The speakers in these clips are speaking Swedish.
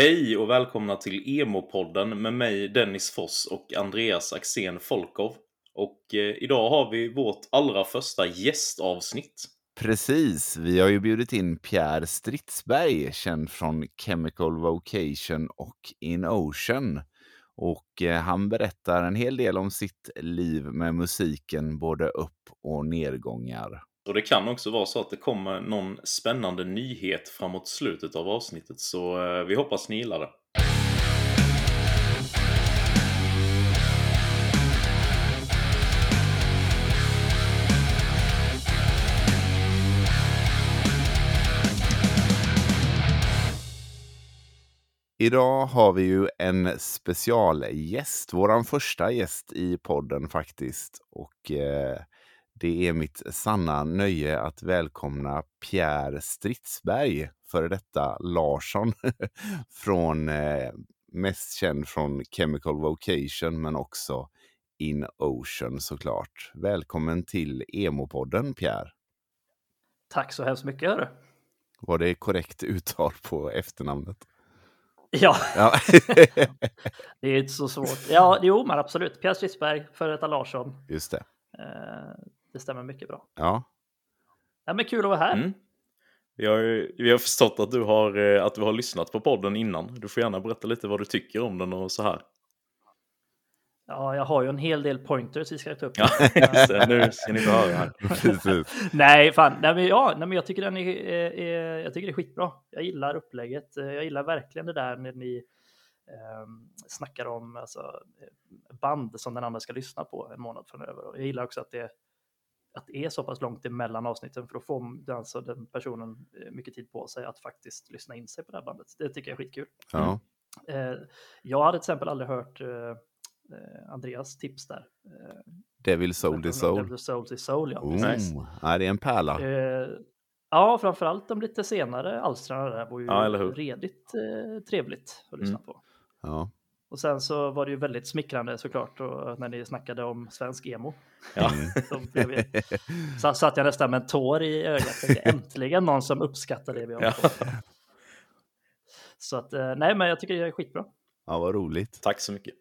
Hej och välkomna till Emo-podden med mig Dennis Foss och Andreas Axén Folkov. Och eh, idag har vi vårt allra första gästavsnitt. Precis, vi har ju bjudit in Pierre Stridsberg, känd från Chemical Vocation och In Ocean. Och eh, han berättar en hel del om sitt liv med musiken, både upp och nedgångar. Och det kan också vara så att det kommer någon spännande nyhet framåt slutet av avsnittet, så eh, vi hoppas ni gillar det. Idag har vi ju en specialgäst, våran första gäst i podden faktiskt. Och eh, det är mitt sanna nöje att välkomna Pierre Stridsberg, före detta Larsson, från eh, mest känd från Chemical Vocation men också In Ocean såklart. Välkommen till Emo-podden Pierre. Tack så hemskt mycket. Hörru. Var det korrekt uttal på efternamnet? Ja, Ja. det är inte så svårt. Ja, jo, men absolut. Pierre Stridsberg, före detta Larsson. Just det. Eh, det stämmer mycket bra. Ja. Ja, men kul att vara här. Mm. Vi, har, ju- vi har förstått att du, har, eh, att du har lyssnat på podden innan. Du får gärna berätta lite vad du tycker om den och så här. Ja, jag har ju en hel del pointers vi ska ta upp. Ja, nu ska ni få höra här. Precis. nej, fan. Nej, men, ja, nej, men jag tycker den är, är, är, jag tycker det är skitbra. Jag gillar upplägget. Eh, Jag gillar verkligen det där när ni eh, snackar om alltså, eh, band som den andra ska lyssna på en månad framöver. Jag gillar också att det, att det är så pass långt emellan avsnitten för då får alltså den personen eh, mycket tid på sig att faktiskt lyssna in sig på det här bandet. Det tycker jag är skitkul. Ja. Eh, jag hade till exempel aldrig hört eh, Andreas tips där. Devil Soul the Soul. Devil Soul the Soul, ja. Oh. precis. Ja, det är en pärla. Ja, framförallt de lite senare alstrarna där var ju Ja, redigt trevligt att lyssna Mm. på. Ja. Och sen så var det ju väldigt smickrande såklart och när ni snackade om svensk emo. Ja. Jag, så satt jag nästan med en tår i ögat. Tänkte, Äntligen någon som uppskattar det vi har Ja. Så att, eh, nej men jag tycker det är skitbra. ja, vad roligt. Tack så mycket.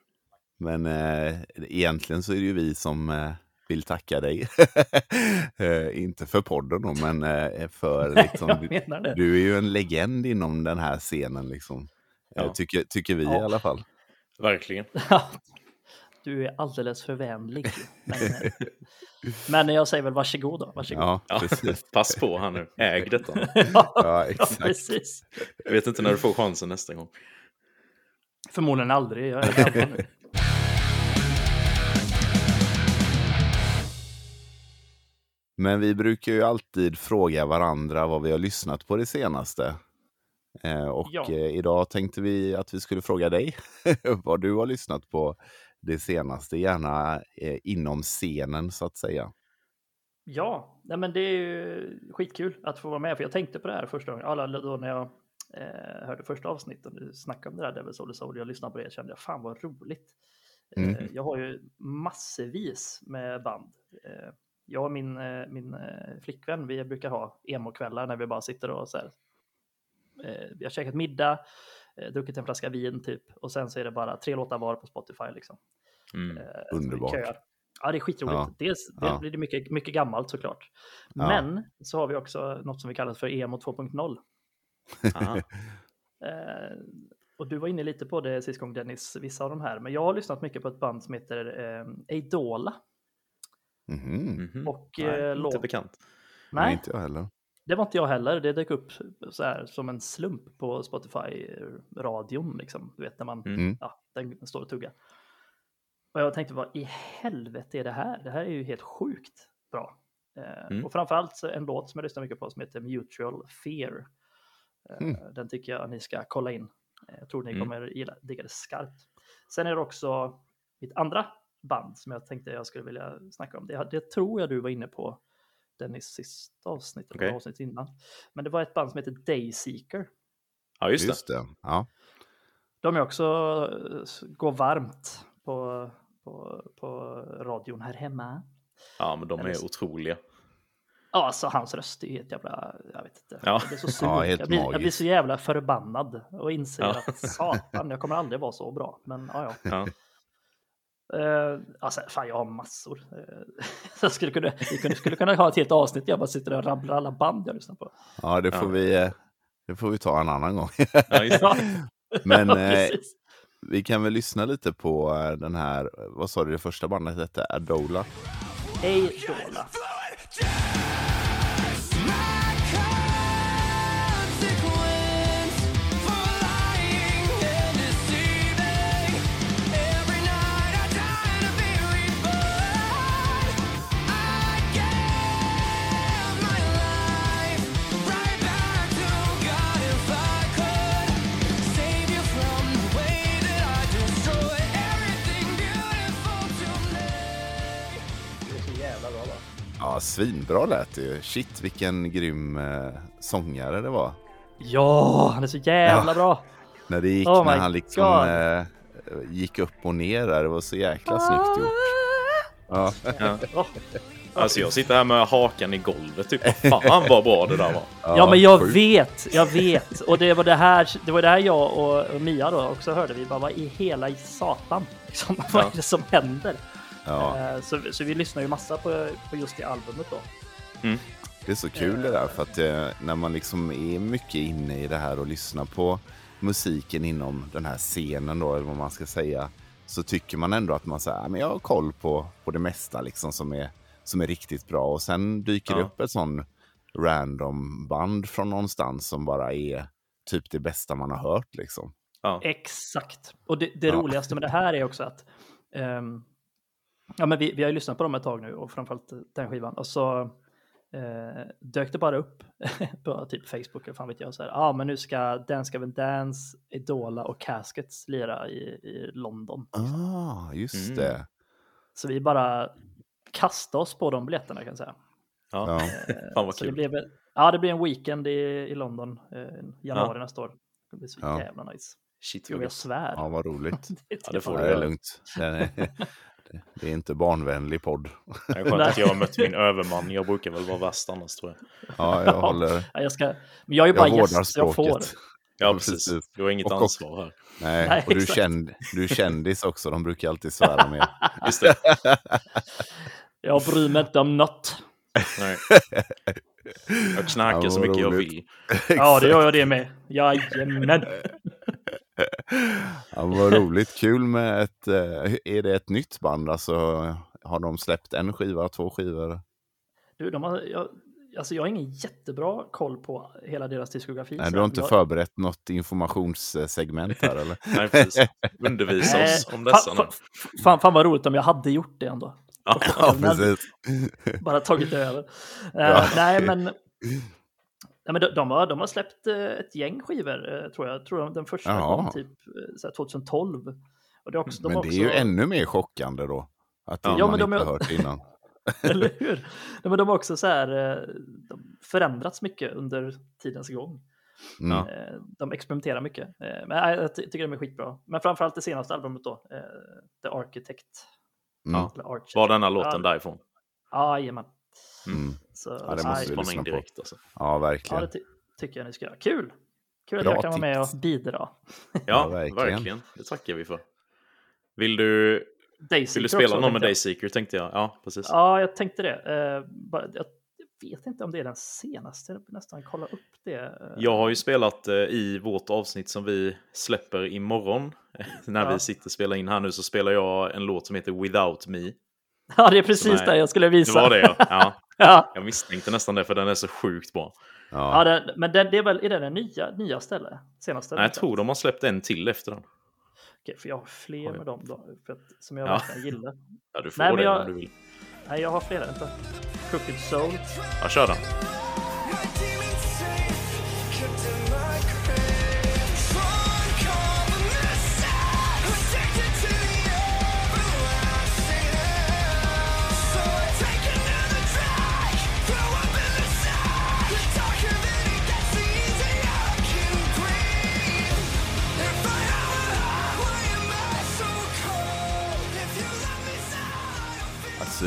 Men eh, egentligen så är det ju vi som eh, vill tacka dig. eh, inte för podden då, men eh, för liksom, jag du, menar det. du är ju en legend inom den här scenen liksom. Ja. Eh, tycker, tycker vi Ja. i alla fall. Verkligen. Du är alldeles för vänlig. Men, eh, men jag säger väl varsågod då. Varsågod. Ja, precis. Pass på här nu. Äg detta. ja, Ja, exakt. precis. Jag vet inte när du får chansen nästa gång. Förmodligen aldrig. Jag är nu. Men vi brukar ju alltid fråga varandra vad vi har lyssnat på det senaste. Eh, och Ja. eh, idag tänkte vi att vi skulle fråga dig vad du har lyssnat på det senaste, gärna eh, inom scenen så att säga. Ja, nej, men det är ju skitkul att få vara med. För jag tänkte på det här första gången. Alla, då när jag eh, hörde första avsnittet, du snackade om det där Devil Soul the Soul. Jag lyssnade på det och kände jag, fan vad roligt. Mm. Eh, jag har ju massvis med band. Eh, jag och min, min flickvän, vi brukar ha emo-kvällar när vi bara sitter och så här. Eh, vi har käkat middag, eh, druckit en flaska vin typ. Och sen så är det bara tre låtar var på Spotify liksom. Mm. Eh, Underbart. Ja, det är skitroligt. Ja. Dels det Ja. blir det mycket, mycket gammalt såklart. Ja. Men så har vi också något som vi kallar för EMO 2.0. Aha. Eh, och du var inne lite på det sist gång Dennis, vissa av de här. Men jag har lyssnat mycket på ett band som heter eh, Eidola. Mhm. Mhm. Och Nej, eh, inte låt... bekant. Nej, Nej, inte jag heller. Det var inte jag heller. Det dök upp så här som en slump på Spotify-radion. Liksom. Du vet när man, Mm. ja, den står och tuggar. Och jag tänkte, vad i helvete är det här? Det här är ju helt sjukt bra. Eh, Mm. Och framförallt en låt som jag lyssnar mycket på som heter Mutual Fear. Eh, Mm. Den tycker jag ni ska kolla in. Eh, Jag tror ni Mm. kommer gilla, digga det skarpt. Sen är det också mitt andra band som jag tänkte jag skulle vilja snacka om. Det, det tror jag du var inne på Dennis sista avsnitt, eller Okej. avsnitt innan. Men det var ett band som heter Dayseeker. Ja, just, Just det. Ja. De är också eh, går varmt på, på, på radion här hemma. Ja, men de är så- otroliga. Ja, alltså hans röst är helt jävla, jag vet inte. Ja. Jag blir så sur. Ja, helt jag, blir, jag blir så jävla förbannad och inser Ja. att satan, jag kommer aldrig vara så bra. Men ja, ja. Ja. Uh, alltså, fan, jag har massor. Eh, jag skulle kunna, vi kunde, skulle kunna ha ett helt avsnitt där jag bara sitter och rabblar alla band jag lyssnar på. Ja, det får, Ja. Vi, eh, det får vi ta en annan gång. Ja, Men ja, vi kan väl lyssna lite på den här, vad sa du det första bandet hette? Adola? Hej Ja, svinbra lät det ju. Shit, vilken grym eh, sångare det var. Ja, han är så jävla Ja. bra. När det gick, Oh när han liksom eh, gick upp och ner där, det var så jäkla snyggt gjort. Ja, ja. Oh. Alltså jag sitter här med hakan i golvet typ. Vad Fan vad bra det där var. Ja, men jag vet, jag vet. Och det var det här, det var det här jag och, och Mia då också hörde. Vi bara, vad i hela satan? Liksom, Vad är det som händer? Ja, Eh, Så, så vi lyssnar ju massa på, på just det albumet då. det är så kul det där för att eh, när man liksom är mycket inne i det här och lyssnar på musiken inom den här scenen då, eller vad man ska säga, så tycker man ändå att man säger, men jag har koll på, på det mesta liksom som är, som är riktigt bra. Och sen dyker det Ja. upp ett sån random band från någonstans som bara är typ det bästa man har hört liksom. Ja. Exakt. Och det, det Ja. roligaste med det här är också att ehm, ja, men vi, vi har ju lyssnat på dem ett tag nu och framförallt den skivan. Och så eh, dök det bara upp på typ Facebook eller fan vet jag. Så här, ah, men nu ska Dance Gavin Dance, Idola och Caskets lira i, i London. Ah, just Mm. det. Så vi bara kastade oss på de biljetterna kan jag säga. Ja. Ja. Fan vad Så det kul. blev, ja, det blir en weekend i, i London eh, januari nästa år. Det blir så Ja. jävla nice. Shit jag svär. ja, vad roligt. Ja, det får Ja, du det är lugnt. Det är, inte barnvänlig podd. Det är skönt att jag har mött min överman. Jag brukar väl vara värst annars tror jag. Ja, jag håller... Ja, jag ska, men jag är ju Jag bara gäst, så jag får. Ja, precis. Du har inget Och- och- ansvar här. Nej, Nej, och du är, känd, du är kändis också. De brukar alltid svära med. Just det. Jag bryr mig inte om något. Nej. Jag knarkar Ja, så mycket jag roligt. vill. Ja, det gör jag det med. Jajamän. Ja, vad roligt. Kul med ett... eh, Är det ett nytt band? Alltså, har de släppt en skiva, två skivor? Du, de har, jag, alltså jag har ingen jättebra koll på hela deras diskografi. Nej, du har inte jag, förberett något informationssegment här eller? Nej, precis. Undervisa oss om dessa fan, fan, fan, vad roligt om jag hade gjort det ändå. Ja. Ja, precis. Bara tagit över. Eh, Ja. Nej, men, nej, men de, de, har, de har släppt eh, ett gäng skivor, eh, tror jag. jag tror de- den första Jaha. kom typ eh, så här 2012. Och det är också, de Men det också, är ju ännu mer chockande då. Att det Ja, man men de inte har hört innan. Eller hur? Nej, men de har också så här, eh, de förändrats mycket under tidens gång. Mm. Ja. Eh, De experimenterar mycket. Eh, Men jag ty- tycker de är skitbra. Men framförallt det senaste albumet då, eh, The Architect. Mm. Eller Architect. Var denna låten Ja. därifrån? Ja, jajamän. Mm. Så, Ja, det måste vi lyssna på. direkt alltså. Ja, ja, verkligen. det ty tycker jag ni ska göra. Kul! Kul att Bra jag kan vara med och bidra. Ja, Ja, verkligen. verkligen. Det tackar vi för. Vill du, vill du spela också, någon med tänkte jag. Dayseeker tänkte jag. Ja, precis. Ja, jag tänkte det. Eh, bara, jag, vet inte om det är den senaste. Jag vill nästan kolla upp det. Eh, Jag har ju spelat eh, i vårt avsnitt som vi släpper imorgon. När Ja. vi sitter och spelar in här nu så spelar jag en låt som heter Without Me. Ja, det är precis det jag skulle visa. Det var det ja. ja. ja. Jag misstänkte nästan det för den är så sjukt bra. Ja, Ja. den, men den, det är väl är det den nya, nya stället? Senaste? Nej, jag tror de har släppt en till efter den. Okej, för jag har fler Oj. med dem då, för att, som jag Ja. gillar. Ja, du får Nej, men det jag- om du vill. Nej, jag har flera. Vänta. Crooked Soul. Ja, kör den.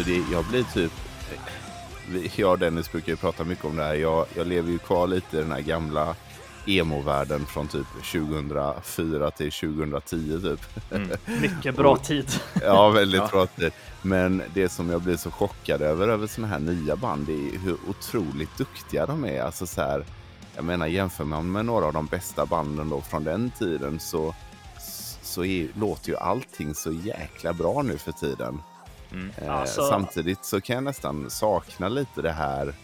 Alltså det, jag blir typ jag och Dennis brukar ju prata mycket om det här. Jag, jag lever ju kvar lite i den här gamla emo-världen från typ 2004 till 2010 typ. Mm. Mycket bra tid. ja, väldigt ja. bra tid. Men det som jag blir så chockad över, över sådana här nya band, är hur otroligt duktiga de är. Alltså så här, jag menar jämför man med några av de bästa banden då från den tiden så, så är, låter ju allting så jäkla bra nu för tiden. Mm. Eh, alltså... Samtidigt så kan jag nästan sakna lite det här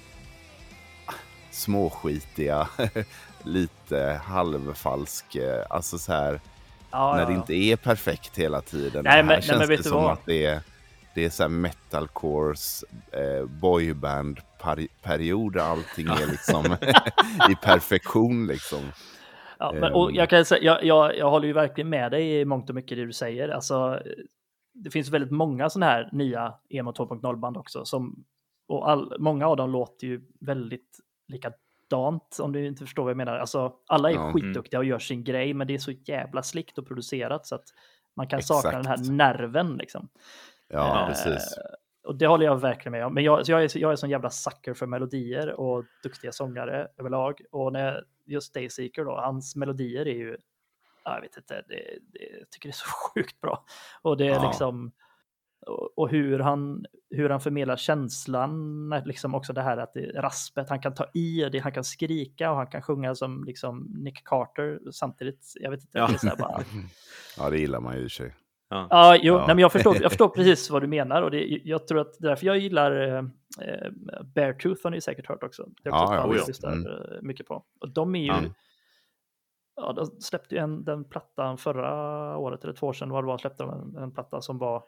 småskitiga, lite halvfalsk, eh, alltså så här, ja, när ja, det inte är perfekt hela tiden. Nej, men, här känns nej, men det som vad? att det är, det är så här metalcores eh, boyband-period där allting är liksom i perfektion liksom. Ja, men, och jag, kan säga, jag, jag, jag håller ju verkligen med dig i mångt och mycket det du säger. Alltså, det finns väldigt många sådana här nya emo 2.0-band också. Som, och all, många av dem låter ju väldigt likadant, om du inte förstår vad jag menar. Alltså, alla är ja, mm. skitduktiga och gör sin grej, men det är så jävla slickt och producerat så att man kan Exakt. sakna den här nerven. Liksom. Ja, eh, precis. Och det håller jag verkligen med om. Men jag, jag, är, jag är sån jävla sucker för melodier och duktiga sångare överlag. Och när just Dayseeker då, hans melodier är ju jag vet inte, det, det, jag tycker det är så sjukt bra. Och det är ja. liksom, och, och, hur, han, hur han förmedlar känslan, liksom också det här att det är raspet, han kan ta i, det, han kan skrika och han kan sjunga som liksom Nick Carter samtidigt. Jag vet inte, ja. det är bara... ja, det gillar man ju i sig. Ja, ja jo, ja. Nej, men jag, förstår, jag förstår precis vad du menar och det, jag tror att det är därför jag gillar eh, Beartooth har ni säkert hört också. Det är också ja, ett ja, ja. Mm. Eh, mycket på. Och de är ju, mm ja, de släppte ju en, den plattan förra året eller två år sedan, vad det var, släppte de en, en platta som var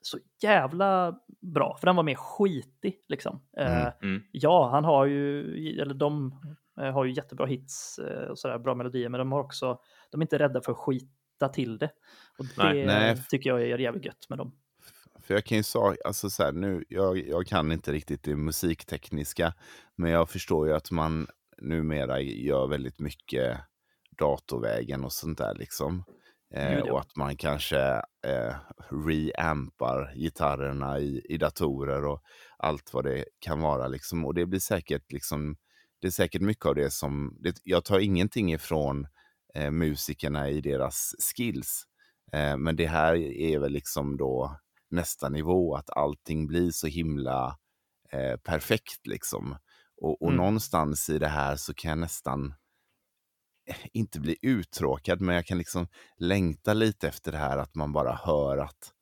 så jävla bra, för den var mer skitig liksom. Mm, eh, mm. Ja, han har ju, eller de eh, har ju jättebra hits eh, och sådär, bra melodier, men de har också, de är inte rädda för att skita till det. Och det Nej. tycker jag är jävligt gött med dem. För jag kan ju säga, alltså så här, nu, jag, jag kan inte riktigt det musiktekniska, men jag förstår ju att man numera gör väldigt mycket datorvägen och sånt där liksom. Eh, och att man kanske eh, reampar gitarrerna i, i datorer och allt vad det kan vara. Liksom. Och det blir säkert, liksom, det är säkert mycket av det som, det, jag tar ingenting ifrån eh, musikerna i deras skills. Eh, men det här är väl liksom då nästa nivå, att allting blir så himla eh, perfekt liksom. Och, och mm. någonstans i det här så kan jag nästan inte bli uttråkad, men jag kan liksom längta lite efter det här att man bara hör att,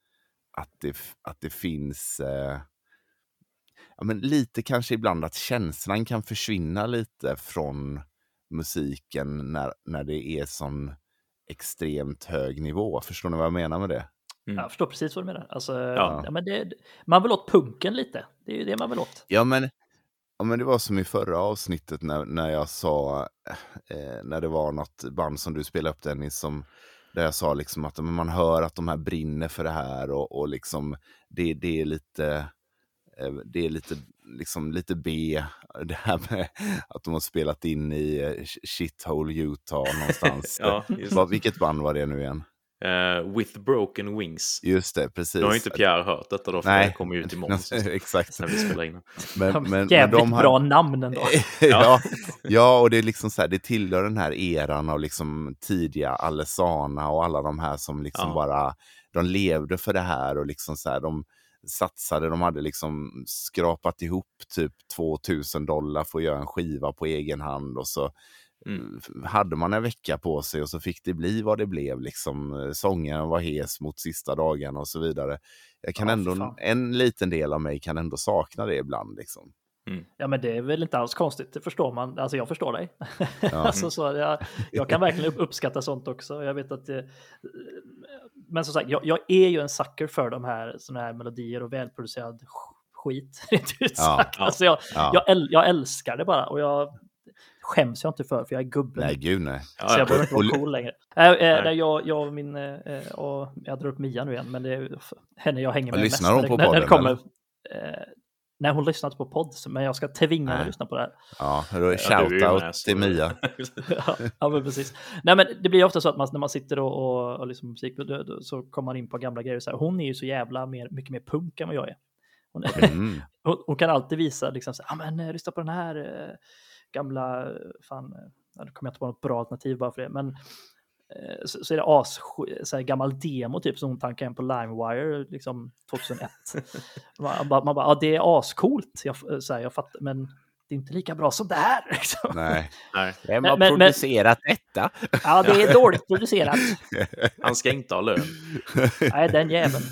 att, det, att det finns eh, ja, men lite kanske ibland att känslan kan försvinna lite från musiken när, när det är sån extremt hög nivå. Förstår ni vad jag menar med det? Mm. Jag förstår precis vad du menar. Alltså, ja. ja men det, man vill åt punken lite. Det är ju det man vill åt. Ja, men Ja, men det var som i förra avsnittet när, när jag sa, eh, när det var något band som du spelade upp Dennis, som, där jag sa liksom att man hör att de här brinner för det här och, och liksom det, det är lite, eh, det är lite, liksom lite B, det här med att de har spelat in i eh, Shithole Utah någonstans. ja, vilket band var det nu igen? Uh, with broken wings. Just det, precis. Nu har inte Pierre hört detta då, för Nej. det kommer ut imorgon. Exakt. När vi spelar in. Men, men, Jävligt men bra har... namn ändå. ja, ja, och det är liksom så här, det tillhör den här eran av liksom tidiga Alesana och alla de här som liksom ja. bara, de levde för det här och liksom så här, de satsade, de hade liksom skrapat ihop typ 2000 dollar för att göra en skiva på egen hand och så Mm. Hade man en vecka på sig och så fick det bli vad det blev. Liksom. Sången var hes mot sista dagarna och så vidare. Jag kan ja, ändå, en liten del av mig kan ändå sakna det ibland. Liksom. Mm. Ja, men det är väl inte alls konstigt. Det förstår man. Alltså, jag förstår dig. Ja. alltså, så jag, jag, kan verkligen uppskatta sånt också. Jag vet att det, men som sagt, jag, jag, är ju en sucker för de här, såna här melodier och välproducerad skit. Rent ja. Alltså, jag, ja. jag, äl, jag älskar det bara och jag skäms jag inte för, för jag är gubben. Nej, gud nej. Så jag behöver inte vara cool längre. Äh, äh, jag, jag och min, äh, och jag drar upp Mia nu igen, men det är henne jag hänger med mest. Lyssnar hon på podden? När, kommer, nej, hon lyssnar inte på podd, men jag ska tvinga henne att lyssna på det här. Ja, då shout-out till Mia. ja, ja, men precis. Nej, men det blir ofta så att man, när man sitter och, och, och liksom musik, så kommer man in på gamla grejer. Så här. Hon är ju så jävla mer, mycket mer punk än vad jag är. Hon, Mm. hon, hon kan alltid visa, liksom, så, ah, men eh, lyssna på den här eh, gamla, fan, eh, nu kommer jag inte på något bra alternativ bara för det, men eh, så, så är det as, så här, gammal demo typ som hon tankade hem på LimeWire liksom 2001. man, bara- man bara, ja det är ascoolt, jag, så här, jag fattar, men det är inte lika bra som det här. Liksom. Nej. Nej, Vem Men- har men- men- producerat detta? Ja, det är dåligt producerat. han ska inte ha lön. Nej, den jäveln.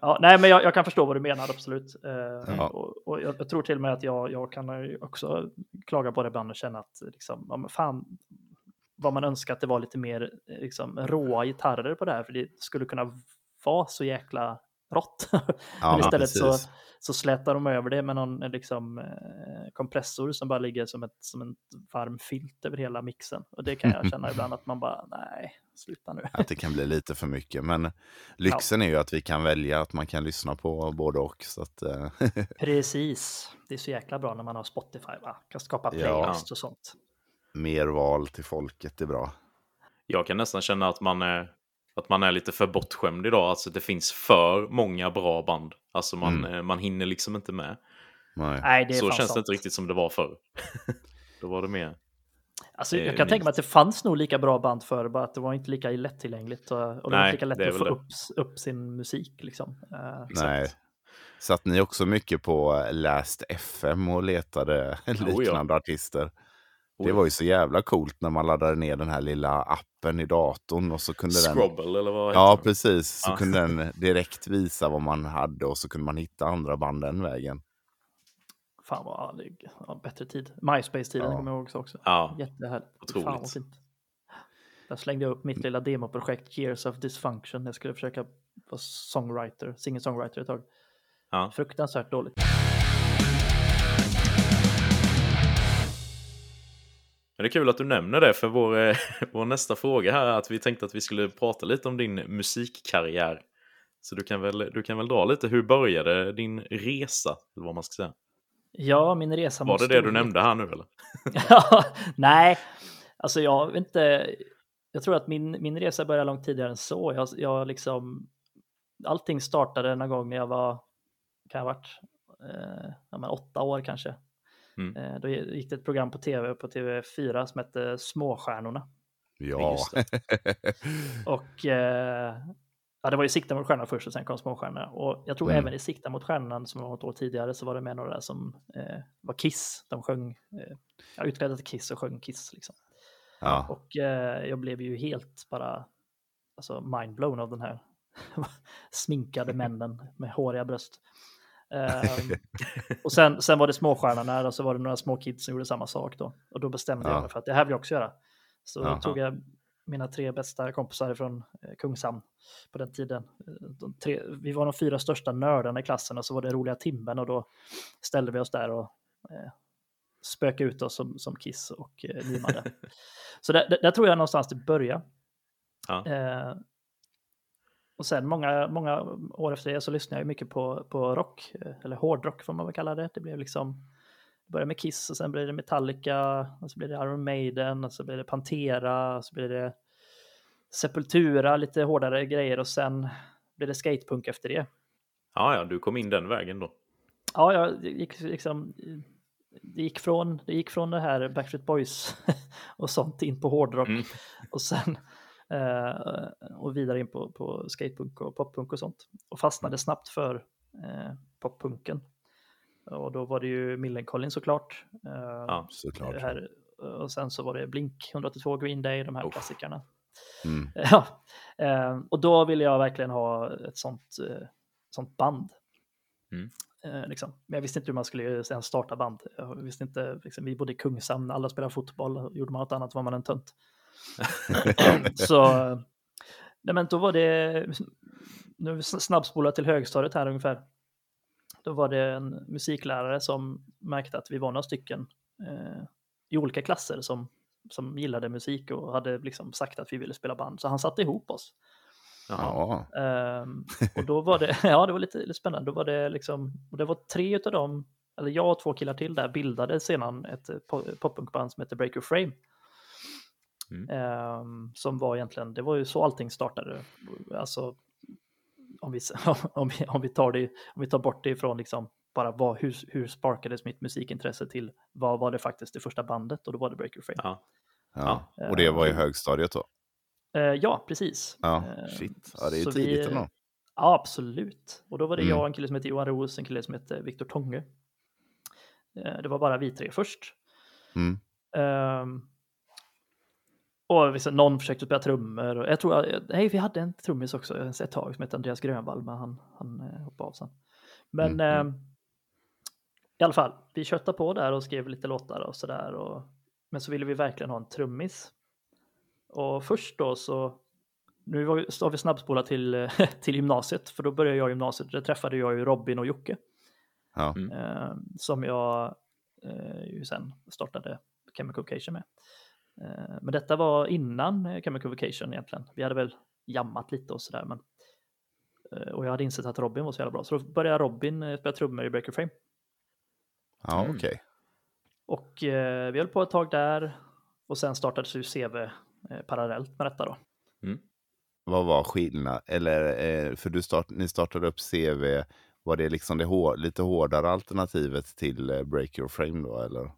Ja, nej, men jag, jag kan förstå vad du menar, absolut. Eh, Ja. och, och jag, jag tror till och med att jag, jag kan också klaga på det ibland och känna att liksom, ja, fan, vad man önskar att det var lite mer eh, liksom, råa gitarrer på det här, för det skulle kunna vara så jäkla rått. Ja, men istället så, så slätar de över det med någon eh, liksom, eh, kompressor som bara ligger som, ett, som en varm filt över hela mixen. Och det kan jag känna ibland att man bara, nej, sluta nu. Att det kan bli lite för mycket. Men lyxen är ju att vi kan välja att man kan lyssna på både och. Så att, eh, Precis. Det är så jäkla bra när man har Spotify, va? Kan skapa Ja. playlist och sånt. mer val till folket är bra. Jag kan nästan känna att man är, att man är lite för bortskämd idag. Alltså det finns för många bra band. Alltså man, Mm. eh, man hinner liksom inte med. Nej. Nej, det är Så känns sant. det inte riktigt som det var förr. Då var det mer... Alltså, jag kan tänka mig att det fanns nog lika bra band förr, bara att det var inte lika lättillgängligt. Och, och det var inte lika lätt att få upp, upp sin musik. Liksom. Eh, Nej. Satt ni också mycket på Last FM och letade liknande artister? Det var ju så jävla coolt när man laddade ner den här lilla appen i datorn och så kunde den... Scrobble eller vad Ja, precis. Så Ja. kunde den direkt visa vad man hade och så kunde man hitta andra band den vägen. Fan vad det- ja, bättre tid. MySpace-tiden Ja. kommer jag ihåg också. Ja, Jättehärligt. Otroligt. Fan vad fint. Där slängde jag upp mitt lilla demoprojekt Years of Dysfunction. Jag skulle försöka vara songwriter, singer-songwriter ett tag. ja. Fruktansvärt dåligt. Men det är kul att du nämner det för vår, eh, vår nästa fråga här är att vi tänkte att vi skulle prata lite om din musikkarriär. Så du kan väl, du kan väl dra lite, hur började din resa? Eller vad man ska säga. Ja, min resa Var det det du nämnde här nu eller? Ja, Nej, alltså jag vet inte. Jag tror att min, min resa började långt tidigare än så. Jag, jag liksom, allting startade någon gång när jag var, kan jag ha varit, eh, ja, men åtta år kanske. Mm. Eh, då gick det ett program på tv, på TV4 som hette Småstjärnorna. Ja. Och eh, ja, det var ju Sikta mot stjärnan först och sen kom Småstjärnorna. Och jag tror Mm. även i Sikta mot stjärnan som var ett år tidigare så var det med några som eh, var Kiss. De sjöng, eh, ja, utklädda till Kiss och sjöng Kiss liksom. ja. Och eh, jag blev ju helt bara alltså mindblown av den här sminkade männen med håriga bröst. Ehm, och sen, sen var det småstjärnorna och så var det några små kids som gjorde samma sak då. Och då bestämde Ja. jag mig för att det här vill jag också göra. Så Jaha. då tog jag mina tre bästa kompisar från eh, Kungshamn på den tiden. Eh, De tre, vi var de fyra största nördarna i klassen och så var det roliga timmen och då ställde vi oss där och eh, spöka ut oss som, som Kiss och eh, mimade. så där, där, tror jag någonstans det började. Ja. Eh, och sen många, många år efter det så lyssnade jag mycket på, på rock, eh, eller hårdrock får man väl kalla det. Det blev liksom, det började med Kiss och sen blev det Metallica, och så blev det Iron Maiden, och så blev det Pantera, och så blev det Sepultura, lite hårdare grejer och sen blev det skatepunk efter det. Ja, ja, du kom in den vägen då. Ja, jag gick liksom, det gick från, det gick från det här Backstreet Boys och sånt in på hårdrock Mm. och sen eh, och vidare in på, på skatepunk och poppunk och sånt och fastnade snabbt för eh, poppunken. Och då var det ju Millencolin såklart. Eh, Ja, Såklart. det här, och sen så var det Blink 182 Green Day, de här Uff. klassikerna. Mm. Ja, eh, och då ville jag verkligen ha ett sånt, eh, sånt band. Mm. Liksom. Men jag visste inte hur man skulle starta band. Jag visste inte, liksom, vi bodde i Kungshamn, alla spelade fotboll, gjorde man något annat var man en tönt. Så, nej men då var det, nu snabbspolar till högstadiet här ungefär. Då var det en musiklärare som märkte att vi var några stycken eh, i olika klasser som, som gillade musik och hade liksom sagt att vi ville spela band. Så han satte ihop oss. Ja. Ehm, och då var det, ja det var lite, lite spännande, då var det liksom, och det var tre utav dem, eller jag och två killar till där bildade sedan ett eh, po- poppunkband som heter Break Your Frame. Mm. Ehm, som var egentligen, det var ju så allting startade. Alltså, om vi, om, vi, om, vi tar det, om vi tar bort det ifrån liksom bara vad, hur, hur sparkades mitt musikintresse till vad var det faktiskt det första bandet och då var det Breaker Frame. Ja. Ja. Och det var i högstadiet då? Eh, ja, precis. Ja, Eh, shit. Ja, det är ju så tidigt vi- ändå. Ja, absolut. Och då var det Mm. jag, en kille som heter Johan Roos, en kille som heter Viktor Tånge. Eh, Det var bara vi tre först. Mm. Ehm, och visst, någon försökte spela trummor. Och jag tror, nej, vi hade en trummis också ett tag som hette Andreas Grönvall, men han, han eh, hoppade av sen. Men Mm, mm. ehm, i alla fall, vi köttade på där och skrev lite låtar och sådär. Och, men så ville vi verkligen ha en trummis. Och först då så, nu var vi- så har vi snabbspolat till, eh, till gymnasiet, för då började jag gymnasiet. Där träffade jag ju Robin och Jocke. Ja. Mm. eh, som jag eh, ju sen startade Chemical Vacation med. Eh, men detta var innan eh, Chemical Vacation egentligen. Vi hade väl jammat lite och sådär. Men, eh, och jag hade insett att Robin var så jävla bra. Så då började Robin spela trummor i Breaker Frame. Ja, Mm. okej. Och eh, vi höll på ett tag där. Och sen startades ju CV eh, parallellt med detta då. Vad var skillnad? Eller, eh, för du start, ni startade upp CV, var det liksom det hår, lite hårdare alternativet till eh, Break Your Frame då? Eller?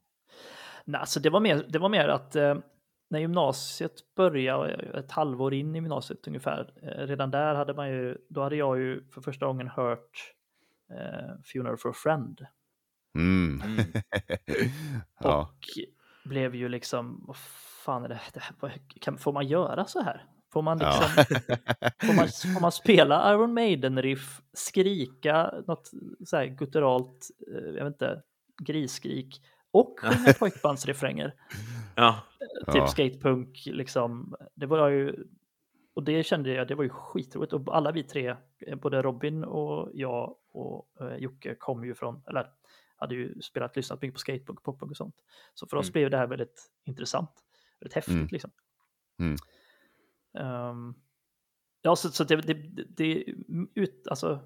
Nej, alltså det var mer, det var mer att när gymnasiet började, ett halvår in i gymnasiet ungefär, eh, redan där hade man ju, då hade jag ju för första gången hört eh, Funeral for a Friend. Mm. Mm. ja. Och blev ju liksom, vad fan är det, det här, kan, får man göra så här? Får man liksom, får, man, får man spela Iron Maiden-riff, skrika något så här gutturalt, eh, jag vet inte, grisskrik och sjunga pojkbandsrefränger? Ja. typ Ja. skatepunk liksom. Det var ju, och det kände jag, det var ju skitroligt. Och alla vi tre, eh, både Robin och jag och eh, Jocke kom ju från, eller hade ju spelat, lyssnat mycket på skatepunk, poppunk och sånt. Så för oss Mm. blev det här väldigt intressant, väldigt häftigt Mm. liksom. Mm. Ehm, ja, så, så det, det, det ut, alltså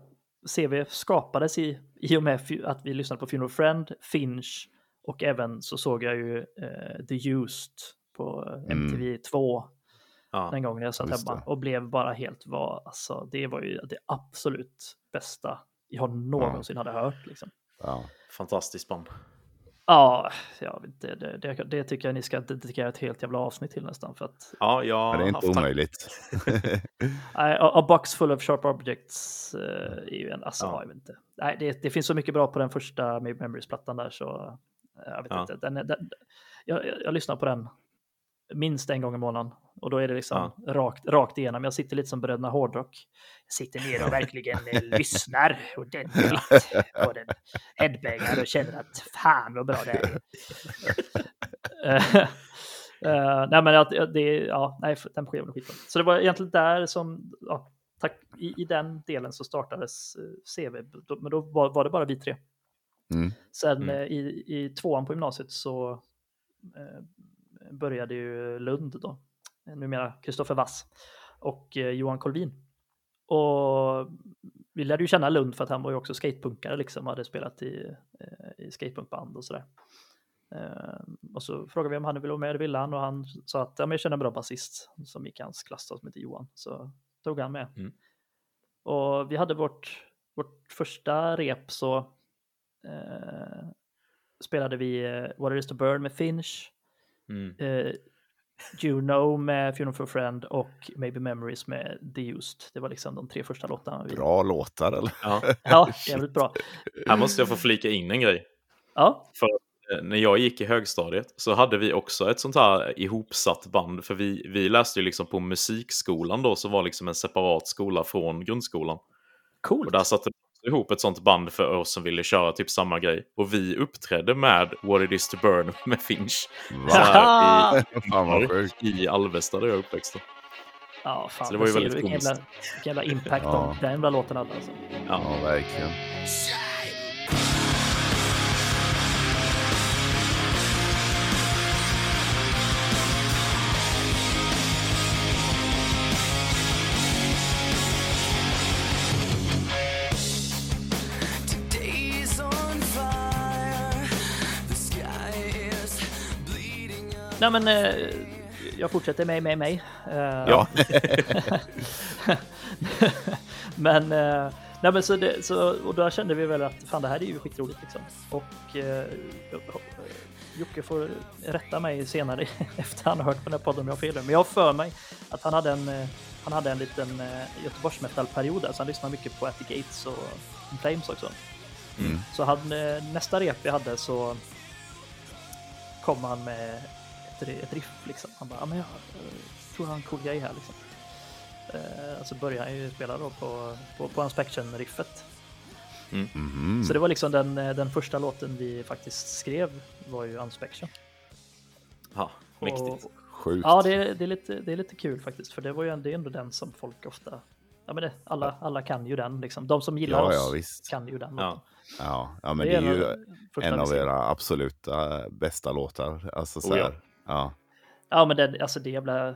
CV skapades i, i och med att vi lyssnade på Funeral Friend, Finch och även så såg jag ju eh, The Used på eh, Mm. MTV 2 Ja. den gången jag satt hemma det. och blev bara helt vad, alltså det var ju det absolut bästa jag någonsin hade hört liksom. Ja. Fantastiskt band. Ja, vet inte, det, det, det tycker jag ni ska dedikera ett helt jävla avsnitt till nästan för att Ja, jag det är inte omöjligt. Nej, A, A Box Full of Sharp Objects eh, är ju en, alltså Ja. jag vet inte. Nej, det, det finns så mycket bra på den första Memories-plattan där så jag vet Ja. inte. Den, den, jag, jag, lyssnar på den minst en gång i månaden och då är det liksom rakt, rakt igenom. Jag sitter lite som Bröderna Hårdrock. Jag sitter ner och verkligen eh, lyssnar ordentligt på den. Headbangar och känner att fan vad bra det är. Eh, eh, nej, men att, det, ja, nej, den skivan är skitbra. Så det var egentligen där som, ja, tack, i, i den delen så startades eh, CV, men då var, var det bara vi tre. Mm. Sen Mm. eh, i, i tvåan på gymnasiet så eh, började ju Lund då, numera Kristoffer Wass och eh, Johan Kolvin. Och vi lärde ju känna Lund för att han var ju också skatepunkare liksom, hade spelat i, eh, i skatepunkband och sådär. Eh, och så frågade vi om han ville vara med, det ville han och han sa att ja, men jag känner en bra basist som gick i hans klass då, som heter Johan. Så tog han med. Mm. Och vi hade vårt, vårt första rep så eh, spelade vi eh, What it is to burn med Finch, Mm. eh, Juno med Funeral for a Friend och Maybe Memories med The Used. Det var liksom de tre första låtarna. Vi... Bra låtar eller? Ja. Ja, jävligt bra. Här måste jag få flika in en grej. Ja, Eh, När jag gick i högstadiet så hade vi också ett sånt här ihopsatt band. För vi, vi läste ju liksom på musikskolan då, som var liksom en separat skola från grundskolan. coolt. Och där satte ihop ett sånt band för oss som ville köra typ samma grej. Och vi uppträdde med What it is to burn med Finch. Här i, Fan vad sjukt. i Alvesta där jag är uppväxt. då. Ja, fan, Så det var ju väldigt du vilken jävla, komiskt. jävla impact Ja. de, den jävla låten hade. Alltså. Ja, verkligen. Nej, men eh, jag fortsätter med mig, mig. Eh, Ja. men, eh, nej men så, det, så och då kände vi väl att fan det här är ju skitroligt liksom. Och eh, Jocke får rätta mig senare efter han har hört på den här podden om jag har fel. Men jag har för mig att han hade en, eh, han hade en liten eh, Göteborgsmetallperiod där, så han lyssnade mycket på At the Gates och Flames också. Mm. Så han, eh, nästa rep vi hade så kom han med ett, ett riff liksom. Han bara, ja, men jag eh, tror han har en cool grej här liksom. Eh, så började han ju spela då på, på, på Inspection-riffet. Mhm. Så det var liksom den, eh, den första låten vi faktiskt skrev var ju Unspection. Ja, mäktigt. Och, Sjukt. ja, det är, det, är lite, det är lite kul faktiskt, för det var ju ändå, det är ändå den som folk ofta, ja men det, alla, alla kan ju den liksom. De som gillar Ja, oss ja, visst. kan ju den Ja. Ja, ja, men det är en av ju en av era absoluta bästa låtar. Alltså så Oh, ja. här. Ja. Ja, men det, alltså det jävla...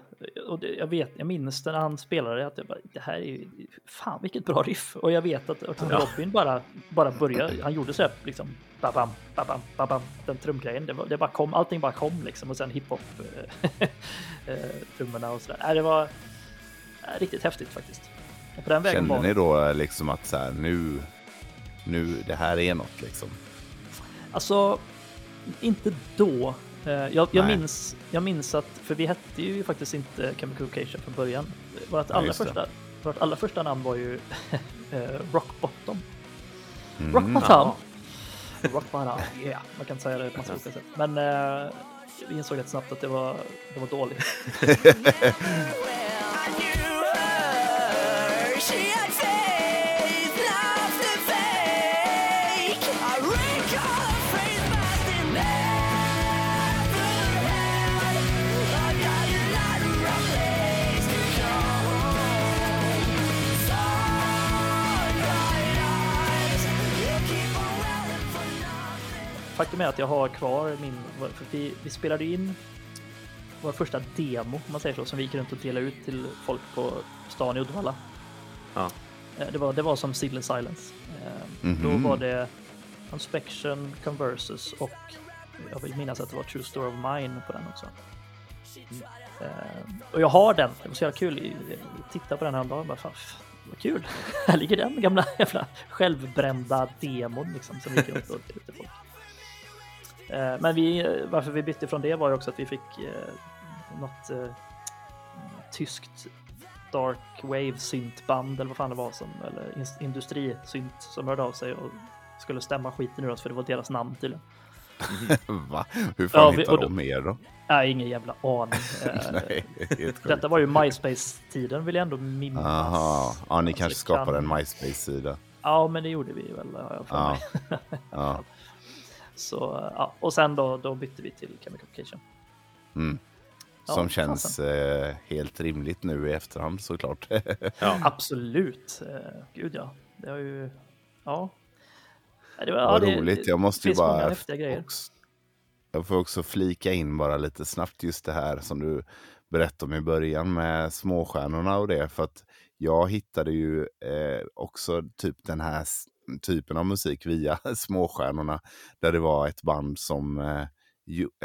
Och det, jag, vet, jag minns när han spelade att jag bara, det här är ju... Fan vilket bra riff! Och jag vet att, att Robin bara, bara började, han gjorde så här liksom... Babam, babam, babam, den trumgrejen. Det, var, det bara kom, allting bara kom liksom. Och sen hiphop eh, eh, och sådär. Det var eh, riktigt häftigt faktiskt. Och på den vägen Kände var ni då liksom att så här, nu, nu, det här är något liksom? Alltså, inte då. Eh, Jag, jag, minns, jag minns att, för vi hette ju faktiskt inte Chemical Occasion från början. Vårt Ja, allra, första, vårt allra första namn var ju eh, Rock Bottom. Mm. Rock Bottom! Rock Bottom, yeah. Man kan säga det på massa olika sätt. Men eh, vi insåg rätt snabbt att det var, det var dåligt. Faktum är att jag har kvar min, för vi, vi spelade in vår första demo, om man säger så, som vi gick runt och delade ut till folk på stan i Uddevalla. Ja. Eh, Det var, det var som Signal Silence. Eh, Mhm. Då var det Inspection, Conversus och jag vill minnas att det var True Story of Mine på den också. Eh, och jag har den, det var så jävla kul. Jag tittade på den häromdagen och bara, fan, vad kul. Här ligger den gamla jävla självbrända demon liksom som gick runt och delade ut till folk. Eh, Men vi, varför vi bytte från det var ju också att vi fick eh, något eh, tyskt dark wave syntband eller vad fan det var som, eller industrisynt som hörde av sig och skulle stämma skiten ur oss för det var deras namn tydligen. Va? Hur fan Ja, vi- hittar de er då? Nej, ingen jävla aning. Eh, Nej, det. Detta var ju MySpace-tiden vill jag ändå minnas. Aha. Ja, ni Alltså, kanske skapade kan- en MySpace-sida. Ja, men det gjorde vi väl. har jag för Ja. mig. Ja. Så, ja. Och sen då, då bytte vi till Chemical Occasion. Mm. Ja, Som fasen. känns eh, helt rimligt nu i efterhand såklart. Ja. Absolut. Eh, gud ja. Det har ju... Ja. Ja, Det var, ja, Vad det, roligt. Jag måste ju bara... Också, jag får också flika in bara lite snabbt just det här som du berättade om i början med småstjärnorna och det. För att jag hittade ju eh, också typ den här typen av musik via småstjärnorna. Där det var ett band som, eh,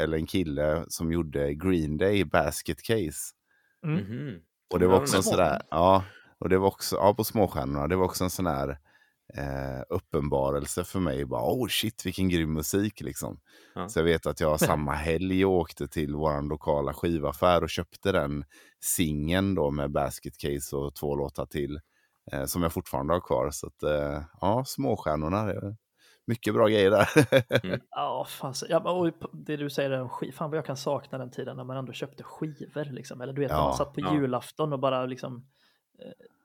eller en kille som gjorde Green Day Basket Case. Mm. Mhm. Och det var också en små. sådär, ja, och det var också, ja på småstjärnorna, det var också en sån här eh, uppenbarelse för mig. Bara, oh shit vilken grym musik liksom. Ja. Så jag vet att jag samma helg åkte till vår lokala skivaffär och köpte den singeln då med Basket Case och två låtar till. Eh, som jag fortfarande har kvar. Så att, eh, ja, småstjärnorna, det är mycket bra grejer där. Ja, fan, så- ja, och det du säger om skiv, fan vad jag kan sakna den tiden när man ändå köpte skivor liksom. Eller du vet när Ja, man satt på ja. julafton och bara liksom.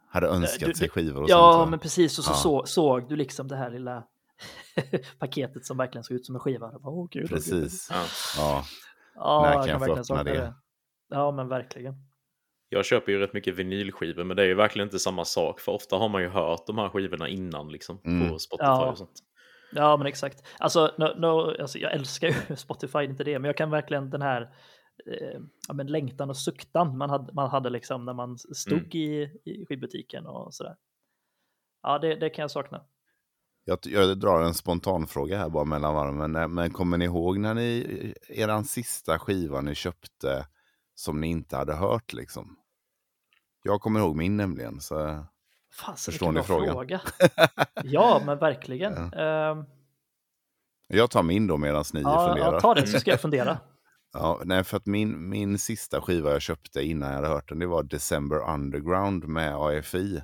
Hade önskat du- sig skivor och Ja, sånt. men precis. Och så, Ja. så såg du liksom det här lilla paketet som verkligen såg ut som en skiva. Och bara, Åh, gud, åh, gud. Precis. Ja. Ja, Ja, När jag kan jag öppna sakna det? Ja, men verkligen. Jag köper ju rätt mycket vinylskivor men det är ju verkligen inte samma sak för ofta har man ju hört de här skivorna innan liksom Mm. på Spotify Ja. och sånt. Ja, men exakt. Alltså, no, no, alltså jag älskar ju Spotify, inte det, men jag kan verkligen den här eh, ja, men längtan och suktan man hade, man hade liksom när man stod Mm. i, i skivbutiken och sådär. Ja, det, det kan jag sakna. Jag, jag drar en spontan fråga här bara mellan varven. Men, men kommer ni ihåg när ni, eran sista skiva ni köpte som ni inte hade hört liksom? Jag kommer ihåg min nämligen. Så Fasen, Förstår vilken ni frågan? Fråga. Ja, men verkligen. Ehm, Jag tar min då medan ni ja, funderar. ja, ta det så ska jag fundera. Ja, nej, för att min, min sista skiva jag köpte innan jag hade hört den, det var December Underground med AFI.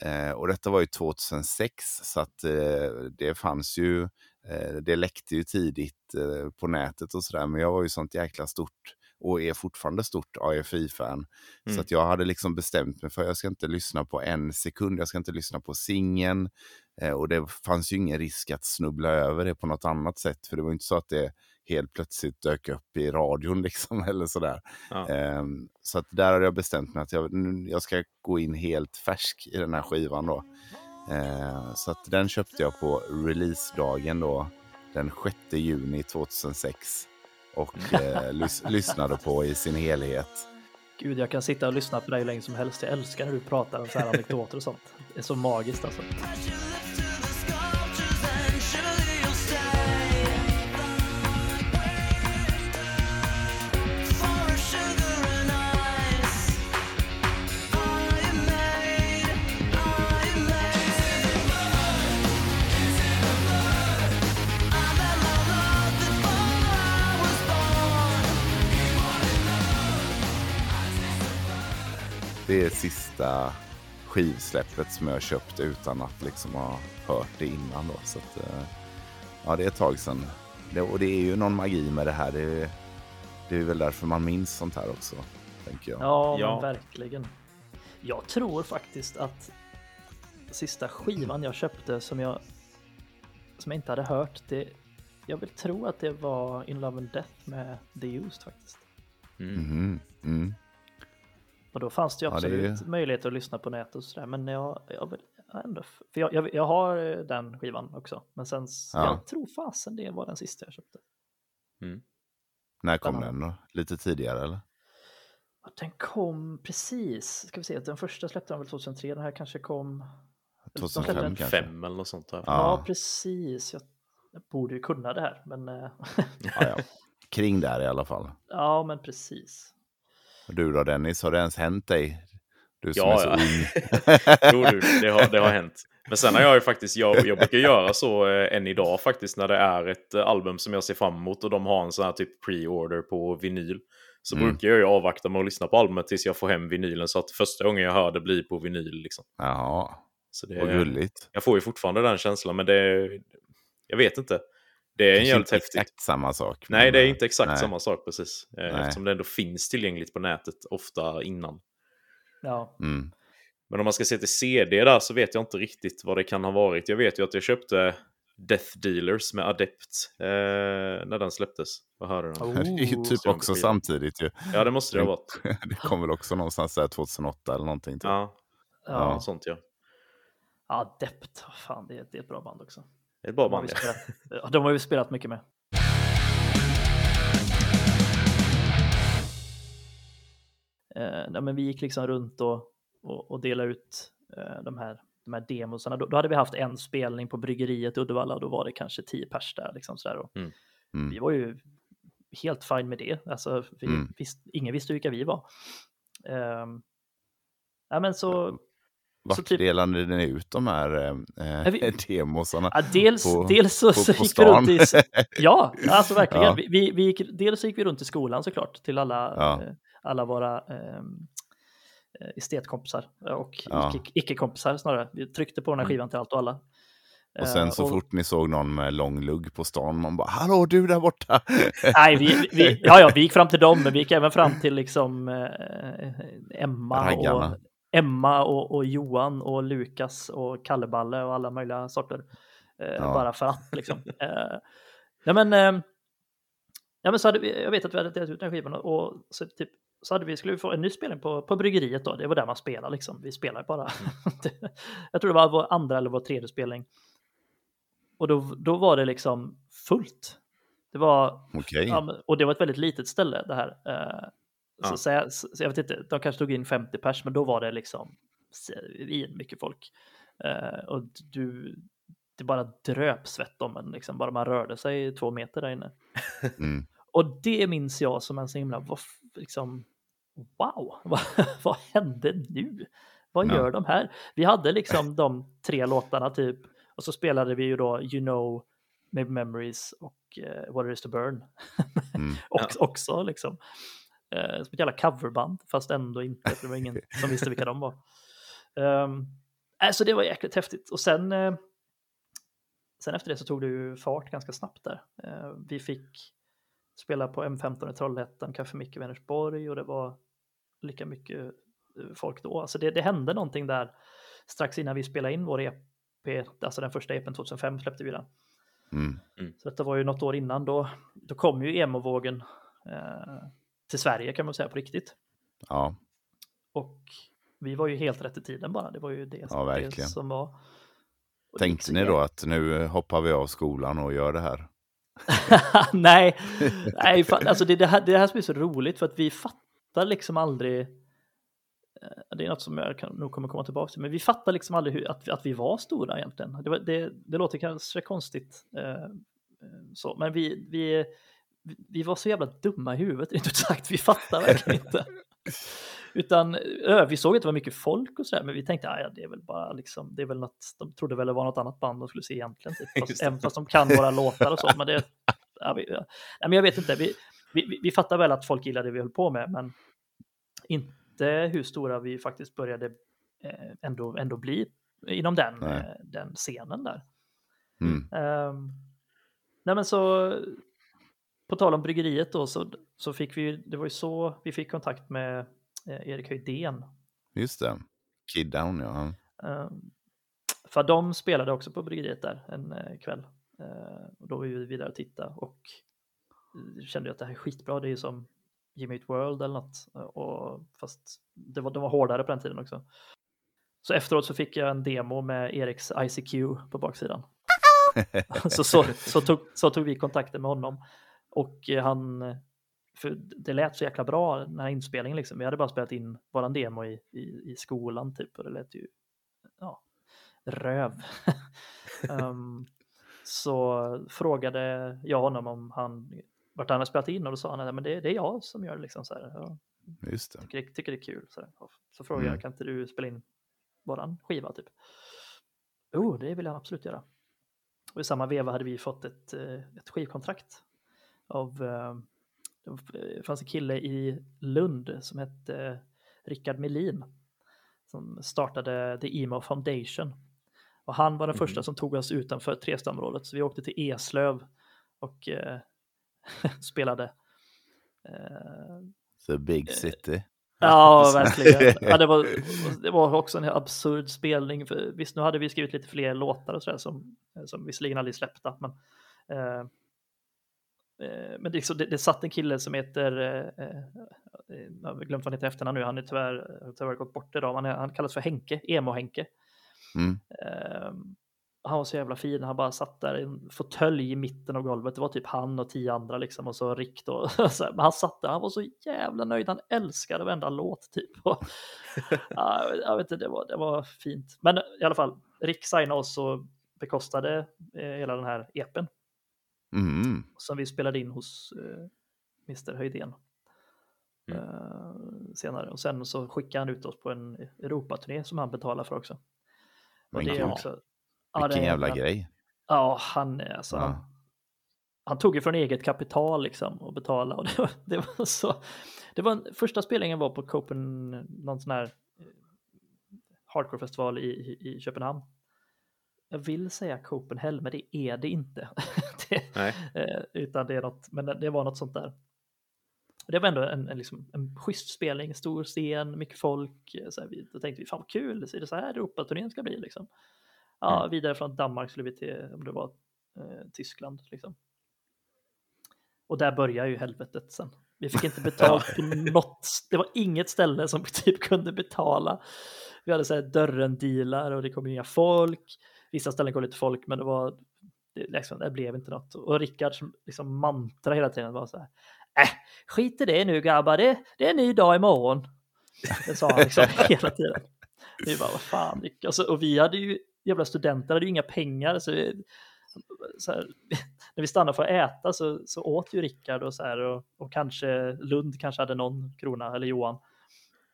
Eh, och detta var ju 2006, så att eh, det fanns ju, eh, det läckte ju tidigt eh, på nätet och sådär, men jag var ju sånt jäkla stort och är fortfarande stort AFI-fan. Så Mm. att jag hade liksom bestämt mig för att jag ska inte lyssna på en sekund, jag ska inte lyssna på singeln. Eh, och det fanns ju ingen risk att snubbla över det på något annat sätt, för det var inte så att det helt plötsligt dök upp i radion liksom eller sådär. Ja. Ehm, så att där hade jag bestämt mig att jag, jag ska gå in helt färsk i den här skivan då. Ehm, så att den köpte jag på releasedagen då, den 6 juni 2006. Och eh, lys- lyssnade på i sin helhet. Gud, jag kan sitta och lyssna på dig hur länge som helst. Jag älskar när du pratar om så här anekdoter och sånt. Det är så magiskt alltså. Det är sista skivsläppet som jag köpte utan att liksom ha hört det innan. Då. Så att, eh, ja, det är ett tag sedan. Det, och det är ju någon magi med det här. Det är, det är väl därför man minns sånt här också, tänker jag. Ja, Ja. men verkligen. Jag tror faktiskt att sista skivan jag köpte som jag som jag inte hade hört, det, jag vill tro att det var In Love and Death med The Used faktiskt. Mm. Mhm, mm. Och då fanns det ju Ja, absolut ju- möjlighet att lyssna på nätet och sådär, men jag, jag vill jag ändå, för jag, jag, jag har eh, den skivan också, men sen, Ja. jag tror fasen det var den sista jag köpte. När kom den då? Lite tidigare eller? Ja, Den kom precis, ska vi se, den första släppte de väl 2003, den här kanske kom... de släppte 2005 den- kanske? Fem eller något sånt. Här. Ja, Ja. precis. Jag, jag borde ju kunna det här, men eh, Ja, ja. Kring där i alla fall. ja, men precis. Du då Dennis, har det ens hänt dig? Du som Ja, är så ja. ung. jo, du, det har, det har hänt. Men sen har jag ju faktiskt, jag, jag brukar göra så eh, än idag faktiskt när det är ett eh, album som jag ser fram emot och de har en sån här typ pre-order på vinyl. Så Mm. brukar jag ju avvakta med att lyssna på albumet tills jag får hem vinylen så att första gången jag hör det blir på vinyl. Liksom. Jaha, Så det, vad gulligt. Jag får ju fortfarande den känslan, men det... Jag vet inte. Det är en Kanske jävligt inte häftigt. exakt samma sak. Nej, det är eh, inte exakt nej. samma sak precis. Eh, Nej. Eftersom det ändå finns tillgängligt på nätet ofta innan. Ja, Mm. Men om man ska se till CD där så vet jag inte riktigt vad det kan ha varit. Jag vet ju att jag köpte Death Dealers med Adept eh, när den släpptes. Vad hörde den? Det är ju Oh, typ så också samtidigt ju. Ja, det måste det ha varit. Det kom väl också någonstans där 2008 eller någonting. Typ. Ja, ja. något sånt ja. ja Dept, fan det är, det är ett bra band också. Det är ett bra De har, band. spelat, ja, de har vi spelat mycket med. Eh, nej, men vi gick liksom runt och, och, och delade ut eh, de här, de här demosarna. Då, då hade vi haft en spelning på bryggeriet i Uddevalla och då var det kanske tio pers där. Liksom sådär. Och Mm. Mm. Vi var ju helt fine med det. Alltså, vi Mm. visst, ingen visste vilka vi var. Um, ja, men så, Vart typ- delade ni ut de här eh, vi- demosarna? Ja, dels, På- dels så, på- så på gick vi runt i... Ja, alltså verkligen. Ja. Vi, vi, gick, dels så gick vi runt i skolan såklart till alla, Ja. eh, alla våra ehm, eh, estetkompisar och Ja. icke- icke-kompisar snarare. Vi tryckte på den här Mm. skivan till allt och alla. Och sen Eh, så fort ni såg någon med lång lugg på stan, man bara “Hallå du där borta!” Nej, vi, vi, ja, ja, vi gick fram till dem, men vi gick även fram till liksom eh, Emma, Raggarna. och, Emma och, och Johan och Lukas och Kalleballe och alla möjliga sorter. Eh, Ja. Bara för att liksom. Eh, nej, men, eh, ja, men så hade vi, jag vet att vi hade delat ut den skivan och, och så, typ, så hade vi, skulle vi få en ny spelning på, på bryggeriet då. Det var där man spelar liksom. Vi spelar bara. jag tror det var vår andra eller vår tredje spelning. Och då, då var det liksom fullt. Det var Okej. Ja, och det var ett väldigt litet ställe det här. Ja. så, så jag vet inte, de kanske tog in 50 pers, men då var det liksom in mycket folk. Eh, och du, det bara dröp svett om en, liksom, bara man rörde sig två meter där inne. Mm. Och det minns jag som en så himla, vad, liksom, wow, vad, vad hände nu? vad Ja. gör de här? Vi hade liksom de tre låtarna typ och så spelade vi ju då You know, Maybe Memories och eh, What it is to burn. Mm. och, Också liksom. Eh, som ett jävla coverband, fast ändå inte, för det var ingen som visste vilka de var. Um, alltså det var jäkligt häftigt. Och sen, eh, sen efter det så tog det ju fart ganska snabbt där. Eh, vi fick spela på M15 i Trollhättan, Café Micke i Vänersborg och det var lika mycket eh, folk då. Alltså det, det hände någonting där strax innan vi spelade in vår EP, alltså den första EPn 2005 släppte vi den. Mm. Så detta var ju något år innan då, då kom ju emo-vågen eh, till Sverige kan man säga på riktigt. Ja, Och vi var ju helt rätt i tiden bara, det var ju det, Ja, det som var. Och tänkte ni då att nu hoppar vi av skolan och gör det här? nej, nej fan, alltså det, det, här, det här som är så roligt för att vi fattar liksom aldrig eh, det är något som jag kan, nog kommer komma tillbaka till, men vi fattar liksom aldrig hur, att, att vi var stora egentligen. Det, var, det, det låter kanske konstigt, eh, eh, så, men vi, vi, vi var så jävla dumma i huvudet, rent ut sagt. Vi fattar verkligen inte. Utan vi såg att det var mycket folk och sådär, men vi tänkte att ja, det är väl bara liksom, det är väl något, de trodde väl det var något annat band de skulle se egentligen, typ. fast, även fast de kan våra låtar och så. Men det, ja, vi, ja. Nej, men jag vet inte, vi, vi, vi- fattar väl att folk gillade det vi höll på med, men inte hur stora vi faktiskt började eh, ändå, ändå bli inom den, eh, den scenen där. Mm. Ehm, nej men så på tal om bryggeriet då så, så fick vi, det var ju så vi fick kontakt med eh, Erik Höjdén. Just det. Kid Down, ja. Ehm, för de spelade också på bryggeriet där en eh, kväll. Eh, och då var vi vidare och titta och kände att det här är skitbra. Det är ju som Jimmy Eat World eller något. Och, fast det var, de var hårdare på den tiden också. Så efteråt så fick jag en demo med Eriks ICQ på baksidan. så, så, så, tog, så tog vi kontakten med honom. Och eh, han, för det lät så jäkla bra den här inspelningen liksom. Vi hade bara spelat in våran demo i, i, i skolan typ och det lät ju, ja, röv. Ehm, så frågade jag honom om han, vart han hade spelat in och då sa han att men det, det är jag som gör det liksom så här. Jag Just det. tycker, tycker det är kul. Så, så frågade Mm. jag, kan inte du spela in våran skiva typ? Jo, det vill jag absolut göra. Och i samma veva hade vi fått ett, eh, ett skivkontrakt av, eh, det fanns en kille i Lund som hette Rickard Melin som startade The Emo Foundation. Och han var den Mhm. första som tog oss utanför Trestamområdet, så vi åkte till Eslöv och eh, spelade. Eh, The Big City. Ja, verkligen. Ja, det, var, det var också en absurd spelning. För, visst, nu hade vi skrivit lite fler låtar och sådär som, som visserligen aldrig släppta. Men, eh, eh, men det, så- det, det satt en kille som heter, eh, eh, jag har glömt vad han heter efternamn nu, han är tyvärr, har tyvärr gått bort idag, han, är, han kallas för Henke, Emo-Henke. Mm. Eh, han var så jävla fin, han bara satt där i en fåtölj i mitten av golvet. Det var typ han och tio andra liksom och så Rick då. Men han satt där, han var så jävla nöjd, han älskade varenda låt typ. Och, ja, jag vet inte, det var, det var fint. Men i alla fall, Rick signade oss och bekostade eh, hela den här epen Mm. som vi spelade in hos eh, Mr Höjdén. Mm. Eh, senare och sen så skickade han ut oss på en Europaturné som han betalade för också. Men det är också ja, det Vilken är jävla en- grej. Ja, han, är alltså, Ja. han, han tog ju från eget kapital liksom och betala och det var, det var så. Det var första spelningen var på Copen, någon sån här eh, hardcore-festival i, i, i Köpenhamn. Jag vill säga Copenhagen, men det är det inte. det, eh, utan det är något, men det, det var något sånt där. Det var ändå en, en, liksom, en schysst spelning, stor scen, mycket folk. eh, Så här, vi, då tänkte vi, fan vad kul, så är det så här Europaturnén ska bli liksom. Ja, vidare från Danmark skulle vi till, om det var eh, Tyskland liksom. Och där börjar ju helvetet sen. Vi fick inte betalt på något, det var inget ställe som typ kunde betala. Vi hade så här dörren-dealar och det kom inga folk. Vissa ställen kom lite folk, men det var, det, liksom, det blev inte något. Och Rickard som liksom mantra hela tiden var så här, äh, skit i det nu grabbar, det, det är en ny dag imorgon. Det sa han liksom hela tiden. Vi bara, vad fan, Rick? och, så, och vi hade ju, jävla studenter hade ju inga pengar, så, vi, så här, när vi stannade för att äta så, så åt ju Rickard och så här, och, och kanske Lund kanske hade någon krona, eller Johan.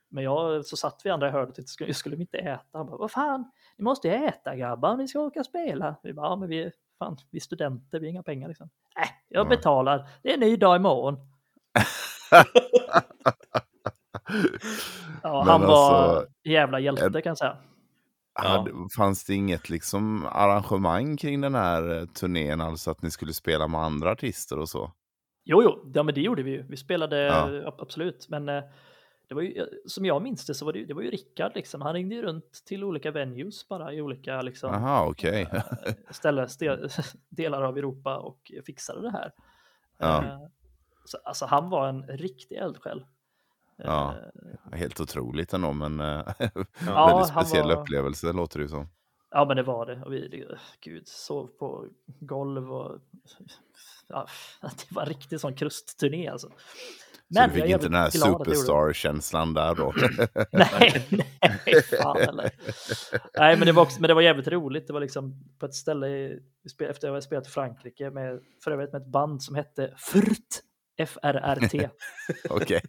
Men jag, så satt vi andra i hörnet och skulle, skulle vi inte äta. Han bara, vad fan, ni måste ju äta grabbar ni ska åka och spela. Vi bara, ja men vi fan, vi är studenter, vi har inga pengar liksom. Nej, jag Nej. betalar, det är en ny dag imorgon. Ja, han var alltså, jävla hjälte kan jag säga. Hade, fanns det inget liksom arrangemang kring den här eh, turnén, alltså att ni skulle spela med andra artister och så? Jo, jo, ja, men det gjorde vi ju. Vi spelade Ja. ab- absolut, men eh, det var ju, som jag minns det så var det, det var ju Rickard liksom. Han ringde ju runt till olika venues bara i olika liksom, Jaha, okej. eh, ställe, ste, delar av Europa och fixade det här. Ja. Eh, Så, alltså han var en riktig eldsjäl. Ja. Eh, Helt otroligt ändå, men eh, Ja, väldigt speciell var- upplevelse låter det ju som. Ja, men det var det. Och vi, gud, sov på golv och ja, det var en riktig sån krustturné alltså. Så du fick inte den här att superstar-känslan där då? nej, nej, fan eller. Nej, men det var också, men det var jävligt roligt. Det var liksom på ett ställe i, efter jag hade spelat i Frankrike med för övrigt med ett band som hette Frt, F-R-R-T. Okej.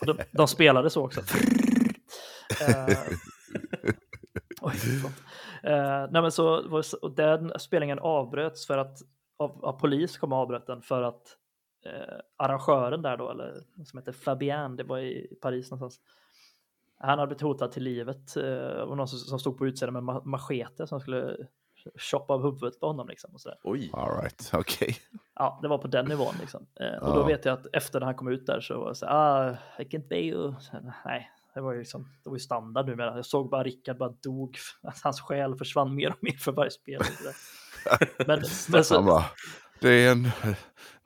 De, de spelade så också. Eh, oj. Eh, nej, men så- och den spelningen avbröts för att av, av polis kom och avbröt den för att eh, arrangören där då, eller som heter Fabien, det var i Paris någonstans. Han hade blivit hotad till livet eh, av någon som, som stod på utsidan med ma- machete som skulle choppa av huvudet på honom liksom och sådär. Oj. All right, okej. Ja, det var på den nivån liksom. Eh, och då Ja. vet jag att efter när han kom ut där så var det så ah, I can't pay you. Nej, det var ju liksom, det var ju standard numera. Jag såg bara Rickard bara dog, hans själ försvann mer och mer för varje spel. Men, men Han så, bara, det är en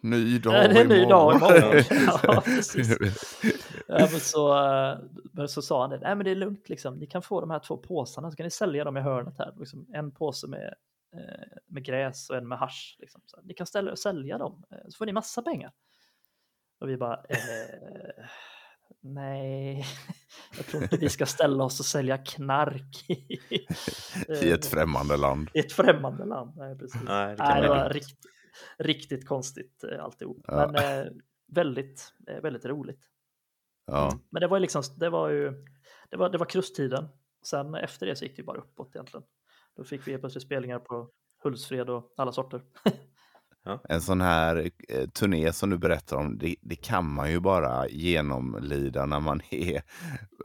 ny dag det är en ny dag imorgon." ja, precis. Ja, men så, eh, men så sa han det, nej men det är lugnt liksom, ni kan få de här två påsarna så kan ni sälja dem i hörnet här. Liksom, en påse med, eh, med gräs och en med hasch. Liksom. Så ni kan ställa och sälja dem, eh, så får ni massa pengar. Och vi bara, eh, nej, jag tror inte vi ska ställa oss och sälja knark i, I ett främmande land. i ett främmande land. Nej, precis. Nej, det kan Nej, det var dumt. Rikt, riktigt konstigt eh, alltihop. Ja. Men eh, väldigt, eh, väldigt roligt. Ja, Men det var liksom, det var ju, det var, det var krusttiden. Sen efter det så gick det ju bara uppåt egentligen. Då fick vi helt plötsligt spelningar på Hultsfred och alla sorter. en sån här eh, turné som du berättar om, det, det kan man ju bara genomlida när man är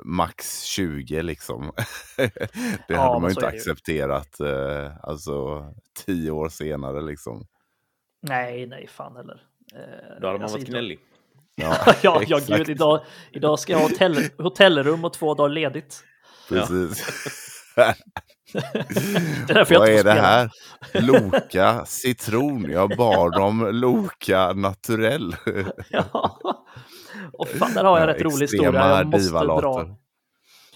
max 20 liksom. det Ja, hade man ju inte accepterat eh, alltså tio år senare liksom. Nej, nej, fan heller. Eh, Då hade man alltså, varit idag- gnällig. Ja, ja, ja, gud, idag, idag ska jag ha hotell, hotellrum och två dagar ledigt. Precis. Det är Vad är det här? Loka citron. Jag bad om Loka naturell. Ja. Och fan, där har jag en rätt rolig historia. Jag måste, dra,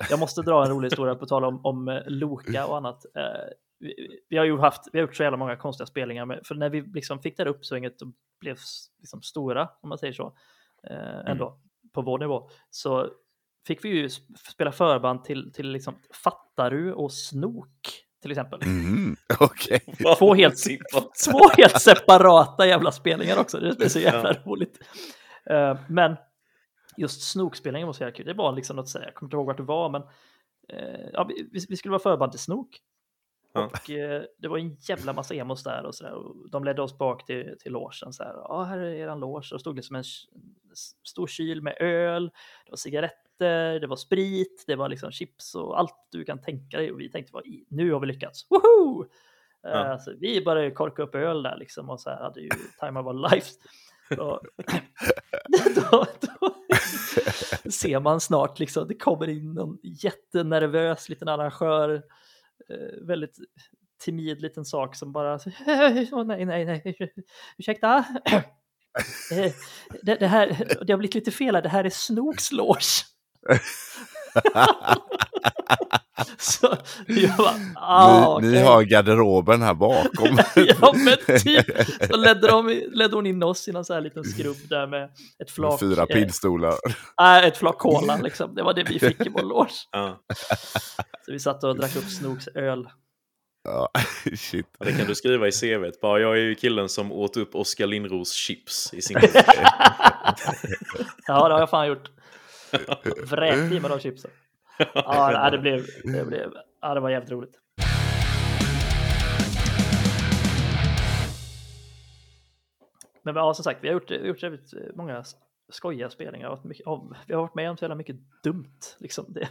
jag måste dra en rolig historia på tal om, om eh, Loka och annat. Vi, vi har ju haft, vi har gjort så jävla många konstiga spelningar, med, för när vi liksom fick det här uppsvinget och blev liksom stora, om man säger så, eh, ändå, på vår nivå, så fick vi ju sp- spela förband till, till liksom Fattaru och Snok, till exempel. Mhm, Okej. Två helt, två helt separata jävla spelningar också. Det är så jävla roligt. Eh, men just snokspelningen var så jävla kul. Det var liksom något så här, jag kommer inte ihåg vart det var, men eh, ja, vi, vi skulle vara förband till snok. Ja. Och eh, det var en jävla massa emos där och så där. Och de ledde oss bak till, till logen så här. Ja, här är eran loge. Och det stod liksom en stor kyl med öl, det var cigaretter, det var sprit, det var liksom chips och allt du kan tänka dig. Och vi tänkte, nu har vi lyckats. Woho! Ja. Eh, så vi började korka upp öl där liksom och så här hade ju time of our lives. Och, då, då ser man snart liksom, det kommer in någon jättenervös liten arrangör, väldigt timid liten sak som bara, åh nej, nej, nej, ursäkta. Eh, det, det här, det har blivit lite fel här, det här är Snooks loge. Så jag bara, ah, ni, ni okej. har garderoben här bakom. ja men typ. Så ledde, de, ledde hon in oss i någon så här liten skrubb där med ett flak, Fyra eh, pinnstolar. nej, ett flak cola liksom. Det var det vi fick i vår loge. Ja. Så vi satt och drack upp Snooks öl. Ja, shit. Det kan du skriva i CVt. Bara, jag är ju killen som åt upp Oskar Lindros chips i sin Ja, det har jag fan gjort. Mig de chipsen. Ja, det blev, det blev, ja, det var jävligt roligt. Men ja, som sagt, vi har gjort, vi har gjort jävligt många skojiga spelningar. Vi har varit mycket- av- Vi har varit med om så jävla mycket dumt. Liksom. Det,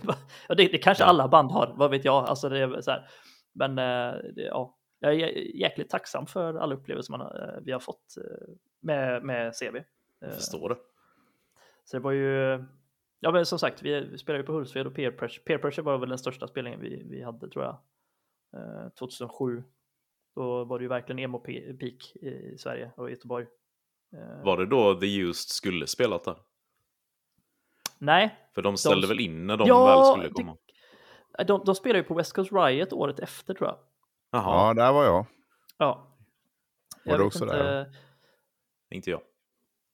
ja, det, det kanske alla band har, vad vet jag. Alltså, det är så här. Men eh, det, ja, jag är jä- jäkligt tacksam för alla upplevelser man, eh, vi har fått eh, med, med CV. Jag förstår det. så det var ju, ja men som sagt, vi, vi spelade ju på Hultsfred och Peer Pressure. Peer Pressure var väl den största spelningen vi, vi hade tror jag. Eh, 2007. Då var det ju verkligen emo-peak i Sverige och Göteborg. Eh, Var det då The Used skulle spelat där? Nej, För de ställde De- väl in när de Ja, väl skulle det- komma? de, de spelade ju på West Coast Riot året efter tror jag. Jaha, Ja, där var jag. Ja. Var Jag du också inte- där? inte jag.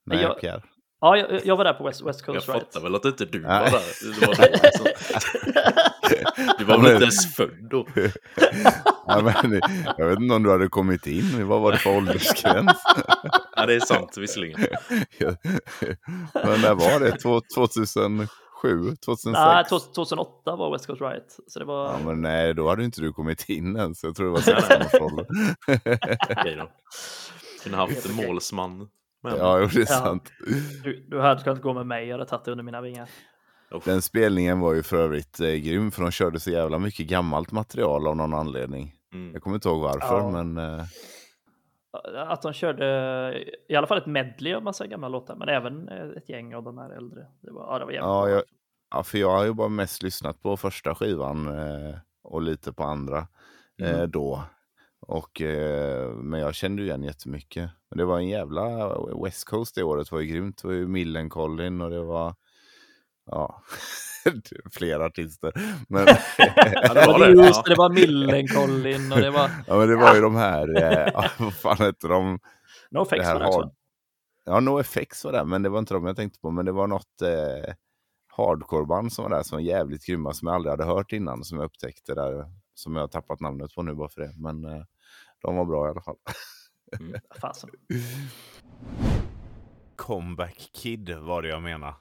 Nej, jag- Pierre. Ja, jag, jag var där på West, West Jag Coast Riot. fattar väl att inte du var där. Det var du, alltså. du var väl inte ens född då? Ja, men, jag vet inte om du hade kommit in. Vad var det för åldersgräns? Ja, det är sant visserligen. men när var det? Två- 2007? 2006? Nej, 2008 var West Coast Riot. Så det var... Ja, men nej, då hade inte du kommit in ens. Jag tror det var 16-årsåldern. Okej då. Kunde haft en målsman. Men, Ja, jo, det är Ja. sant. Du, du hade kunnat gå med mig, jag hade tagit det under mina vingar. Den spelningen var ju för övrigt eh, grym, för de körde så jävla mycket gammalt material av någon anledning. Mm. Jag kommer inte ihåg varför, Ja. men eh, Att de körde i alla fall ett medley av massa gamla låtar, men även eh, ett gäng av de här äldre. Det var, ja, det var jävligt Ja, jag- ja, för jag har ju bara mest lyssnat på första skivan eh, och lite på andra Mm. eh, då. Och, eh, men jag kände ju igen jättemycket. Men det var en jävla West Coast det året var ju grymt. Det var ju Millencolin och det var ja, flera artister. Men, Ja, det Det var det. just, Ja. det var Millencolin och det var ja, men det var ju de här, eh, ja, vad fan hette de? No Det Effects här var det också. hard... Ja, NoFX var det, men det var inte de jag tänkte på. Men det var något eh, hardcoreband som var där som var jävligt grymma, som jag aldrig hade hört innan, som jag upptäckte där, som jag har tappat namnet på nu bara för det. Men eh, de var bra i alla fall. Fasen. Comeback Kid var det jag menade.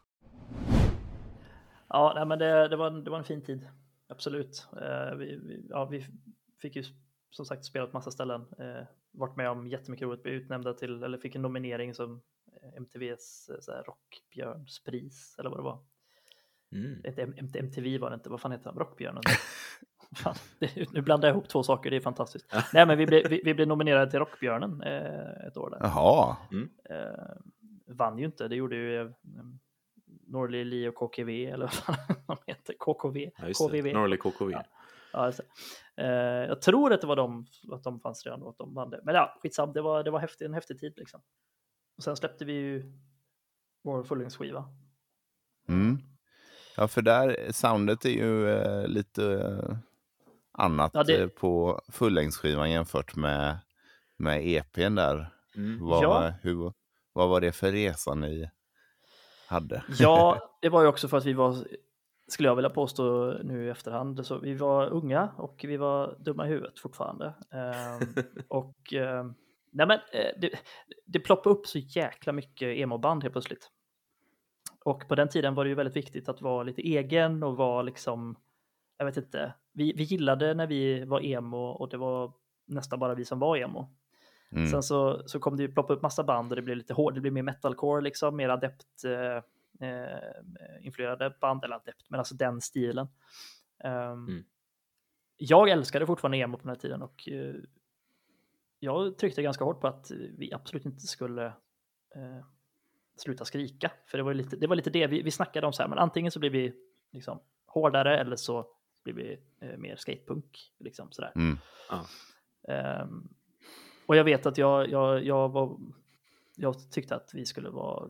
Ja, nej, men det, det, var, en- det var en fin tid. Absolut. Eh, vi, vi, ja, vi fick ju som sagt spela på massa ställen. Eh, varit med om jättemycket roligt. Blev utnämnda till, eller fick en nominering som eh, MTVs eh, Rockbjörnspris, eller vad det var. Mm. MTV var det inte, vad fan heter han? Rockbjörnen? fan, det, nu blandar jag ihop två saker, det är fantastiskt. Nej, men vi blev, vi, vi blev nominerade till Rockbjörnen eh, ett år där. Jaha, Eh, vann ju inte, det gjorde ju eh, Norli, Li och KKV, eller vad fan de heter, KKV. Ja. KVV. Norley KKV. Ja. Ja, det. Eh, jag tror att det var de, att de fanns redan och att de vann det. Men ja, skitsam, det var, det var häftig, en häftig tid liksom. Och sen släppte vi ju vår fullängdsskiva. mm. Ja, för där, soundet är ju eh, lite eh, annat Ja, det- eh, på fullängdsskivan jämfört med, med EPn där. Mm. Vad, Ja. hur, vad var det för resa ni hade? Ja, det var ju också för att vi var, skulle jag vilja påstå nu i efterhand, så vi var unga och vi var dumma i huvudet fortfarande. Ehm, och ehm, nej men, eh, det, det ploppade upp så jäkla mycket emo-band helt plötsligt. Och på den tiden var det ju väldigt viktigt att vara lite egen och vara liksom, jag vet inte, vi, vi gillade när vi var emo och det var nästan bara vi som var emo. Mm. Sen så, så kom det ju ploppa upp massa band och det blev lite hårt, det blev mer metalcore liksom, mer adept eh, eh, influerade band, eller adept, men alltså den stilen. Ehm, Mm. Jag älskade fortfarande emo på den här tiden och eh, jag tryckte ganska hårt på att vi absolut inte skulle eh, sluta skrika, för det var, lite, det var lite det vi, vi snackade om så här, men antingen så blir vi liksom hårdare eller så blir vi eh, mer skatepunk, liksom sådär. Mm. Ehm, och jag vet att jag, jag, jag, var, jag tyckte att vi skulle vara,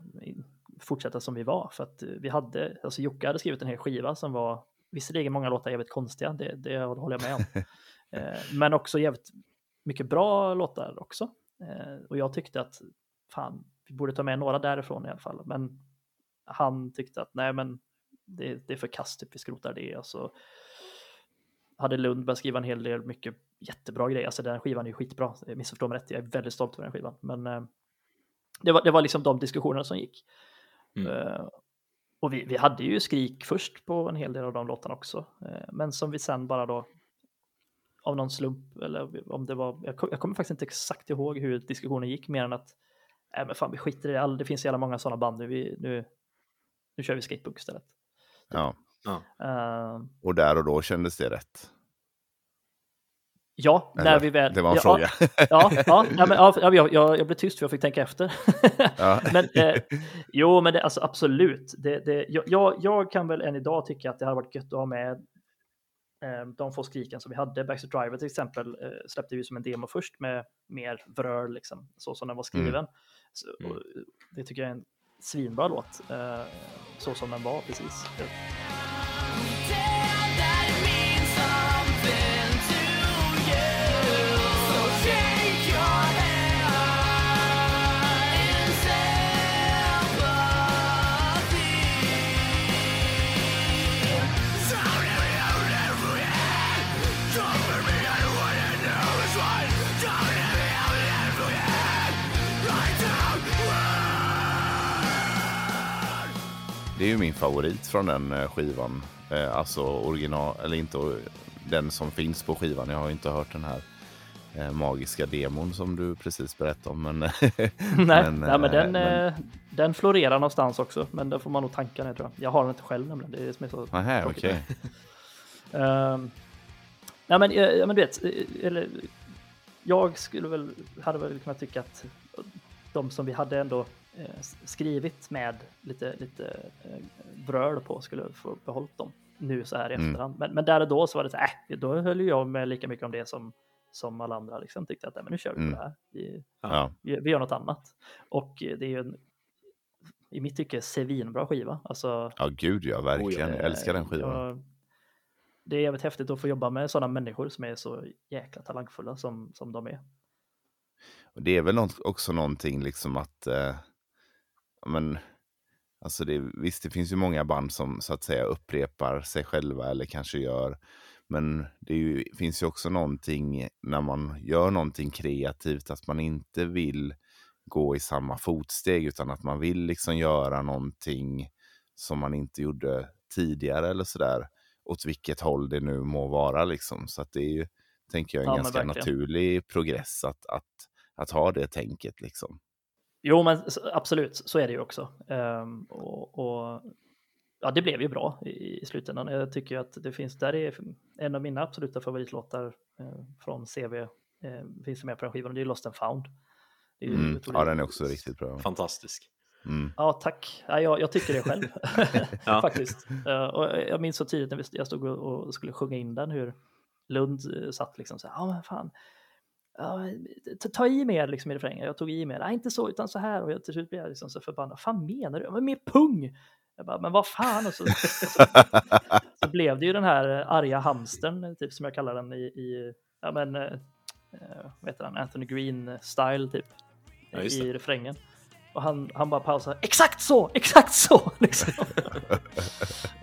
fortsätta som vi var. För att vi hade, alltså Jocke hade skrivit en hel skiva som var, visserligen många låtar jävligt konstiga, det, det håller jag med om. Eh, men också jävligt mycket bra låtar också. Eh, och jag tyckte att, fan, vi borde ta med några därifrån i alla fall. Men han tyckte att, nej men det, det är för kast, typ, vi skrotar det. Och så hade Lund börjat skriva en hel del mycket jättebra grejer. Alltså den skivan är ju skitbra, missförstå mig rätt, jag är väldigt stolt över den skivan. Men eh, det, var, det var liksom de diskussionerna som gick. Mm. Eh, och vi, vi hade ju skrik först på en hel del av de låtarna också, eh, men som vi sen bara då av någon slump eller om det var, jag, kom, jag kommer faktiskt inte exakt ihåg hur diskussionen gick mer än att nej men fan vi skiter i det, det finns så jävla många sådana band nu, vi, nu, nu kör vi skatepunk istället. Ja. Eh, Och där och då kändes det rätt. ja, Eller, när vi väl... Det var en ja, fråga. Ja, ja, ja, men, ja, jag, jag, jag blev tyst för jag fick tänka efter. Ja. men, eh, jo, men det, alltså, absolut. Det, det, jag- jag, kan väl än idag tycka att det hade varit gött att ha med eh, de få skriken som vi hade. Backstreet Driver till exempel eh, släppte vi som en demo först med mer vröl, liksom, så som den var skriven. Så, Mm. och, det tycker jag är en svinbra låt, eh, så som den var precis. Det är ju min favorit från den eh, skivan. Eh, Alltså original, eller inte den som finns på skivan. Jag har ju inte hört den här eh, magiska demon som du precis berättade om. Men, nej, Men, nej, men den, men- den florerar någonstans också, men den får man nog tanka ner tror jag. Jag har den inte själv nämligen, det är det som är så tråkigt. okej. Ehm, nej men, ja, men du vet, eller, jag skulle väl, hade väl kunnat tycka att de som vi hade ändå skrivit med lite, lite eh, vröl på skulle få behållit dem nu så här i Mm. efterhand. Men, men där och då så var det så här, äh, då höll jag med lika mycket om det som, som alla andra liksom tyckte att nej, men nu kör vi Mm. på det här. Vi, Ja. vi, vi gör något annat. Och eh, det är ju en, i mitt tycke, svinbra skiva. Alltså, ja, gud ja, verkligen. Jag älskar den skivan. jag- det är jävligt häftigt att få jobba med sådana människor som är så jäkla talangfulla som, som de är. Och det är väl också någonting liksom att, eh, men, alltså det, visst det finns ju många band som så att säga upprepar sig själva eller kanske gör, men det ju, finns ju också någonting när man gör någonting kreativt att man inte vill gå i samma fotsteg utan att man vill liksom göra någonting som man inte gjorde tidigare eller sådär åt vilket håll det nu må vara liksom. Så att det är ju, tänker jag, en Ja, ganska naturlig progress att, att, att ha det tänket liksom. Jo, men absolut, så är det ju också. Ehm, och, och ja, det blev ju bra i, i slutändan. Jag tycker ju att det finns, där är en av mina absoluta favoritlåtar eh, från CV, eh, finns det med på den skivan, det är Lost and found. Det är ju Mm. Ja, den är också riktigt bra. Fantastisk. Mm. Ja, tack. Ja, jag, jag tycker det själv, faktiskt. Eh, och jag minns så tidigt när jag stod och och skulle sjunga in den, hur Lund eh, satt liksom så här, ja men fan, ja, ta- ta i mer liksom i refrängen. Jag tog i mer, nej inte så utan så här. Och jag, till slut blev jag liksom så förbannad, fan menar du? Men mer pung! Jag bara, men vad fan? Och så, så, så blev det ju den här eh, arga hamstern, typ som jag kallar den i, i ja men, eh, eh, vad heter han, Anthony Green-style typ, Ja, i refrängen. Och han, han bara pausar, exakt så, exakt så! Liksom.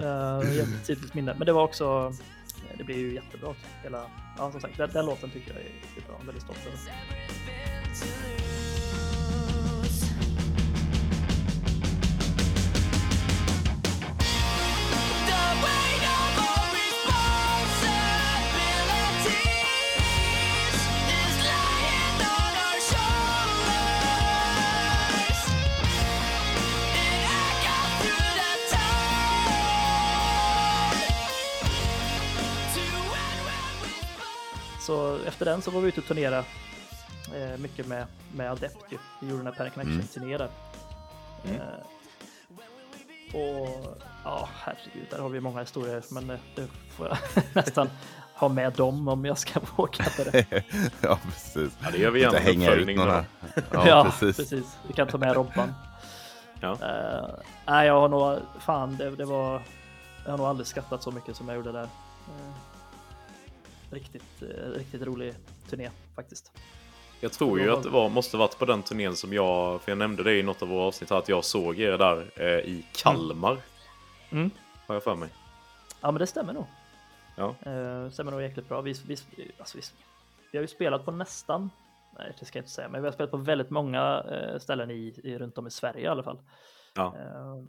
uh, jättetydligt minne. Men det var också, det blir ju jättebra. Hela, ja, som sagt, den, den låten tycker jag är riktigt bra, väldigt stolt över. Så efter den så var vi ute och turnerade eh, mycket med, med Adept ju. Vi gjorde den här Panic Mm. Connection-turné där. Eh, och ja, herregud, där har vi många historier, men eh, det får jag nästan ha med dem om jag ska våga ja, precis. Ja, det gör vi gärna hänga ut några. med. Ja, precis. Vi kan ta med Robban. Ja. Eh, nej, jag har nog, fan, det, det var, jag har nog aldrig skattat så mycket som jag gjorde där. Eh, riktigt, eh, riktigt rolig turné faktiskt. Jag tror ju att det var, måste varit på den turnén som jag, för jag nämnde det i något av våra avsnitt här, att jag såg er där eh, i Kalmar. Mm. Har jag för mig. Ja, men det stämmer nog. Ja. Eh, stämmer nog jäkligt bra. Vi, vi, alltså vi, vi har ju spelat på nästan, nej det ska jag inte säga, men vi har spelat på väldigt många eh, ställen i, i, runt om i Sverige i alla fall. Ja. Eh,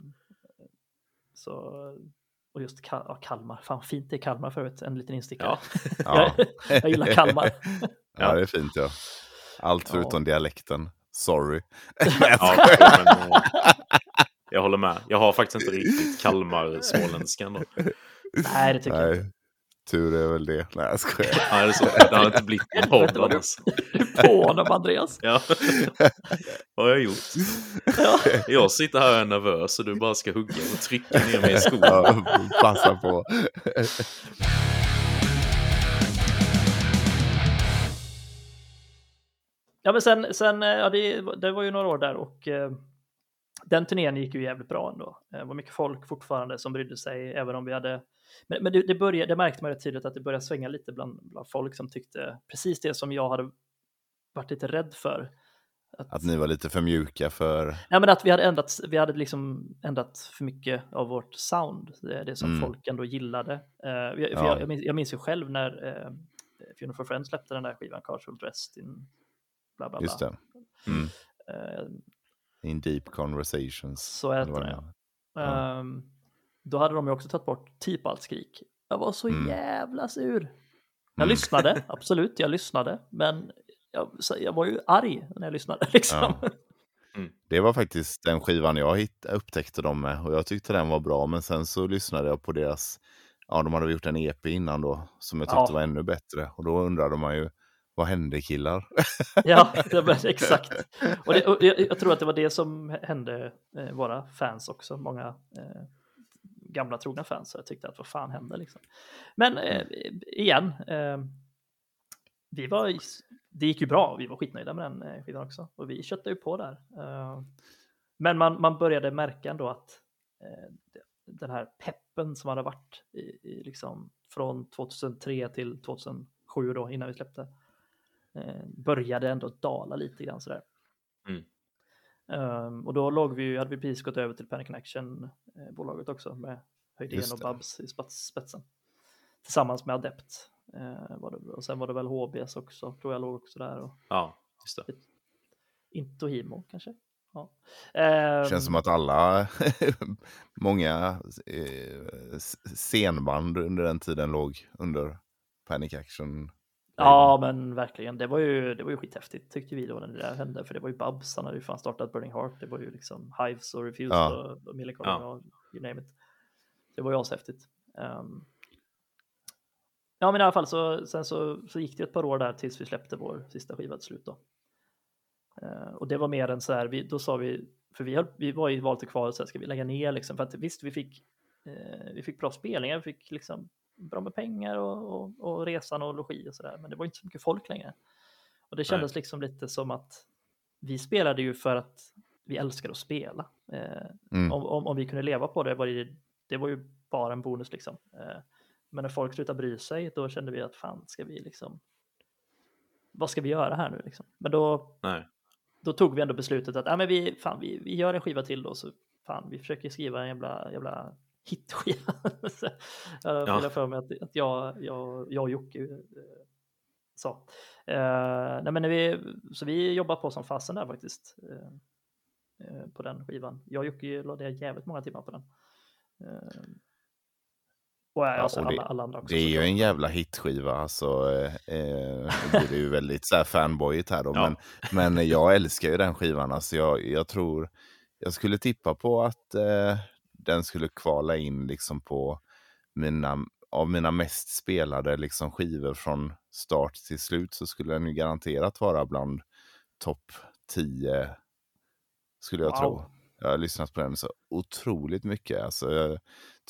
Så, och just Kal- ja, Kalmar, fan fint det är Kalmar förut, en liten instickare. Ja. Ja. jag, jag gillar Kalmar. ja, det är fint ja. Allt Ja. förutom dialekten. Sorry. Ja, men, eh, jag håller med. Jag har faktiskt inte riktigt Kalmar-småländskan. Nej, det tycker jag inte. Nej, tur är väl det. Nej, jag skojar. Ja, det, är så. det har inte blivit en podd annars. På honom Andreas. Ja. Vad har jag gjort? Ja. Jag sitter här och är nervös och du bara ska hugga och trycka ner mig i skon. Ja, passa på. Ja, men sen, sen eh, ja, det, det var ju några år där och eh, den turnén gick ju jävligt bra ändå. Eh, Det var mycket folk fortfarande som brydde sig, även om vi hade... Men, men det, det, började, det märkte man rätt tydligt att det började svänga lite bland, bland folk som tyckte precis det som jag hade varit lite rädd för. Att ni var lite för mjuka för... Nej, men att vi hade ändrat, vi hade liksom ändrat för mycket av vårt sound, det, det som Mm. folk ändå gillade. Eh, jag, för Ja. jag, jag, minns, jag minns ju själv när uh, Funeral for Friends släppte den där skivan, Will Dressed in bla bla bla. Just det. Mm. Eh, In deep conversations. så heter den, det ja. Ja. Ehm, då hade de ju också tagit bort typ allt skrik. Jag var så Mm. jävla sur. Jag Mm. lyssnade, absolut, jag lyssnade, men jag, jag var ju arg när jag lyssnade. Liksom. Ja. Det var faktiskt den skivan jag hitt, upptäckte dem med och jag tyckte den var bra men sen så lyssnade jag på deras, ja de hade gjort en EP innan då som jag tyckte Ja. var ännu bättre och då undrade man ju vad hände killar? Ja, det var, exakt. Och, det, och jag, jag tror att det var det som hände eh, våra fans också, många eh, gamla trogna fans. Så jag tyckte att vad fan hände liksom. Men eh, igen, eh, vi var, det gick ju bra, vi var skitnöjda med den eh, skivan också och vi köttade ju på där. Eh, men man, man började märka ändå att eh, den här peppen som hade varit i, i liksom från 2003 till 2007 då innan vi släppte började ändå dala lite grann sådär. Mm. Ehm, och då låg vi, ju- hade vi precis gått över till Panic eh, bolaget också med Höjdén och. Babs i spets, spetsen. Tillsammans med Adept. Eh, var det, och sen var det väl HBS också, tror jag låg också där. Och Ja, just det. Intohimo kanske. Ja. Ehm, Känns som att alla, många eh, scenband under den tiden låg under Panic Action. Ja, men verkligen. Det var ju, det var ju skithäftigt tyckte vi då när det där hände. För det var ju Babs, han hade ju fan startat Burning Heart. Det var ju liksom Hives och Refused Ja. och, och Millencolin Ja. och you name it. Det var ju ashäftigt. Um, ja, men i alla fall så, sen så, så gick det ett par år där tills vi släppte vår sista skiva till slut då. Eh, och det var mer än så här, vi, då sa vi, för vi, höll, vi var i valet och kvar, så här, ska vi lägga ner liksom? För att visst, vi fick, eh, vi fick bra spelningar, vi fick liksom bra med pengar och, och, och resan och logi och sådär, men det var inte så mycket folk längre. Och det kändes liksom lite som att vi spelade ju för att vi älskar att spela. Eh, Mm. om, om, om vi kunde leva på det var det, det var ju bara en bonus liksom. Eh, men när folk slutade bry sig, då kände vi att fan, ska vi liksom, vad ska vi göra här nu liksom? Men då, Nej. då tog vi ändå beslutet att, ja men vi, fan, vi, vi gör en skiva till då, så fan, vi försöker skriva en jävla, jävla hitskiva. Jag Ja. för mig att, att jag, jag, jag och Jocke eh, sa. Eh, nej men när vi, så vi jobbar på som fasen där faktiskt. Eh, eh, på den skivan. Jag och Jocke lade jävligt många timmar på den. Eh, och ja, alltså och det- alla, alla andra också. Det är ju en jävla hitskiva. Alltså, eh, eh, nu blir det ju väldigt så här fanboyigt här då. Ja. Men, men jag älskar ju den skivan. Alltså, jag, jag tror, jag skulle tippa på att eh, den skulle kvala in liksom på mina, av mina mest spelade liksom skivor från start till slut så skulle den ju garanterat vara bland topp 10 skulle jag Wow. tro. Jag har lyssnat på den så otroligt mycket. Alltså, jag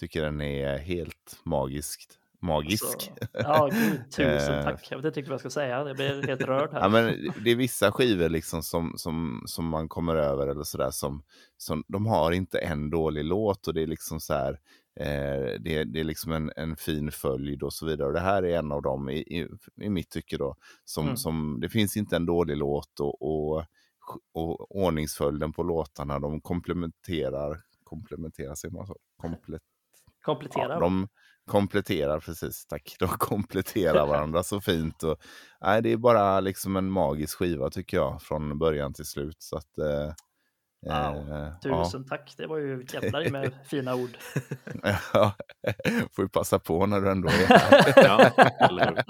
tycker den är helt magiskt. Magisk. Så, ja, gud, tusen Eh. tack. Jag vet inte riktigt vad jag ska säga. Jag blir helt rörd här. Ja, men det är vissa skivor liksom som, som, som man kommer över eller sådär som, som de har inte en dålig låt och det är liksom så här eh, det, är- det är liksom en, en fin följd och så vidare. Och det här är en av dem i, i, i mitt tycke då som, Mm. som det finns inte en dålig låt och, och, och ordningsföljden på låtarna de komplementerar komplementerar sig man så? Komplet, Komplettera. Ja, de kompletterar, precis, tack. De kompletterar varandra så fint. Och, nej, det är bara liksom en magisk skiva tycker jag, från början till slut. Så att, eh, Wow, Eh, Tusen tack, det var ju jävlar med fina ord. Ja, får ju passa på när du ändå är här. Ja, eller?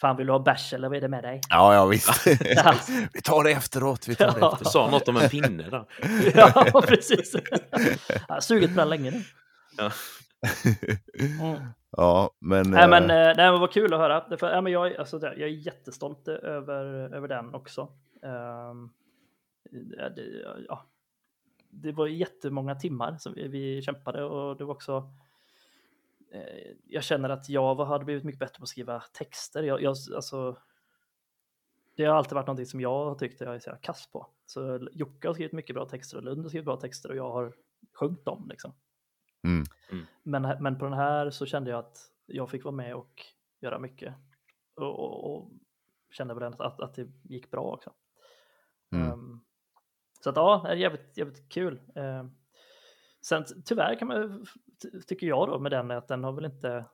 Fan, vill du ha bärs eller vad är det med dig? Ja, ja visst. Ja. Vi tar det efteråt. Vi tar det Ja. Du efteråt. sa något om en pinne där. ja, precis. Jag har sugit på den länge nu. Ja. Mm. Ja, men... Nej, men, eh, eh, nej, men vad kul att höra. Det- För, ja, men jag, är- alltså, jag är jättestolt över, över den också. Ja, det, ja, det var jättemånga timmar som vi, vi kämpade och det var också eh, jag känner att jag var- hade blivit mycket bättre på att skriva texter. Jag, jag, alltså, det har alltid varit någonting som jag har tyckt att jag är så kass på. Så Jocke har skrivit mycket bra texter och Lund har skrivit bra texter och jag har sjungit dem. Liksom. Mm. Mm. Men, men på den här så kände jag att jag fick vara med och göra mycket. Och, och, och kände väl att, att, det gick bra också. Mm. Ehm, så att ja, det är jävligt, jävligt kul. Ehm, sen tyvärr kan man, ty- tycker jag då med den, att den har väl inte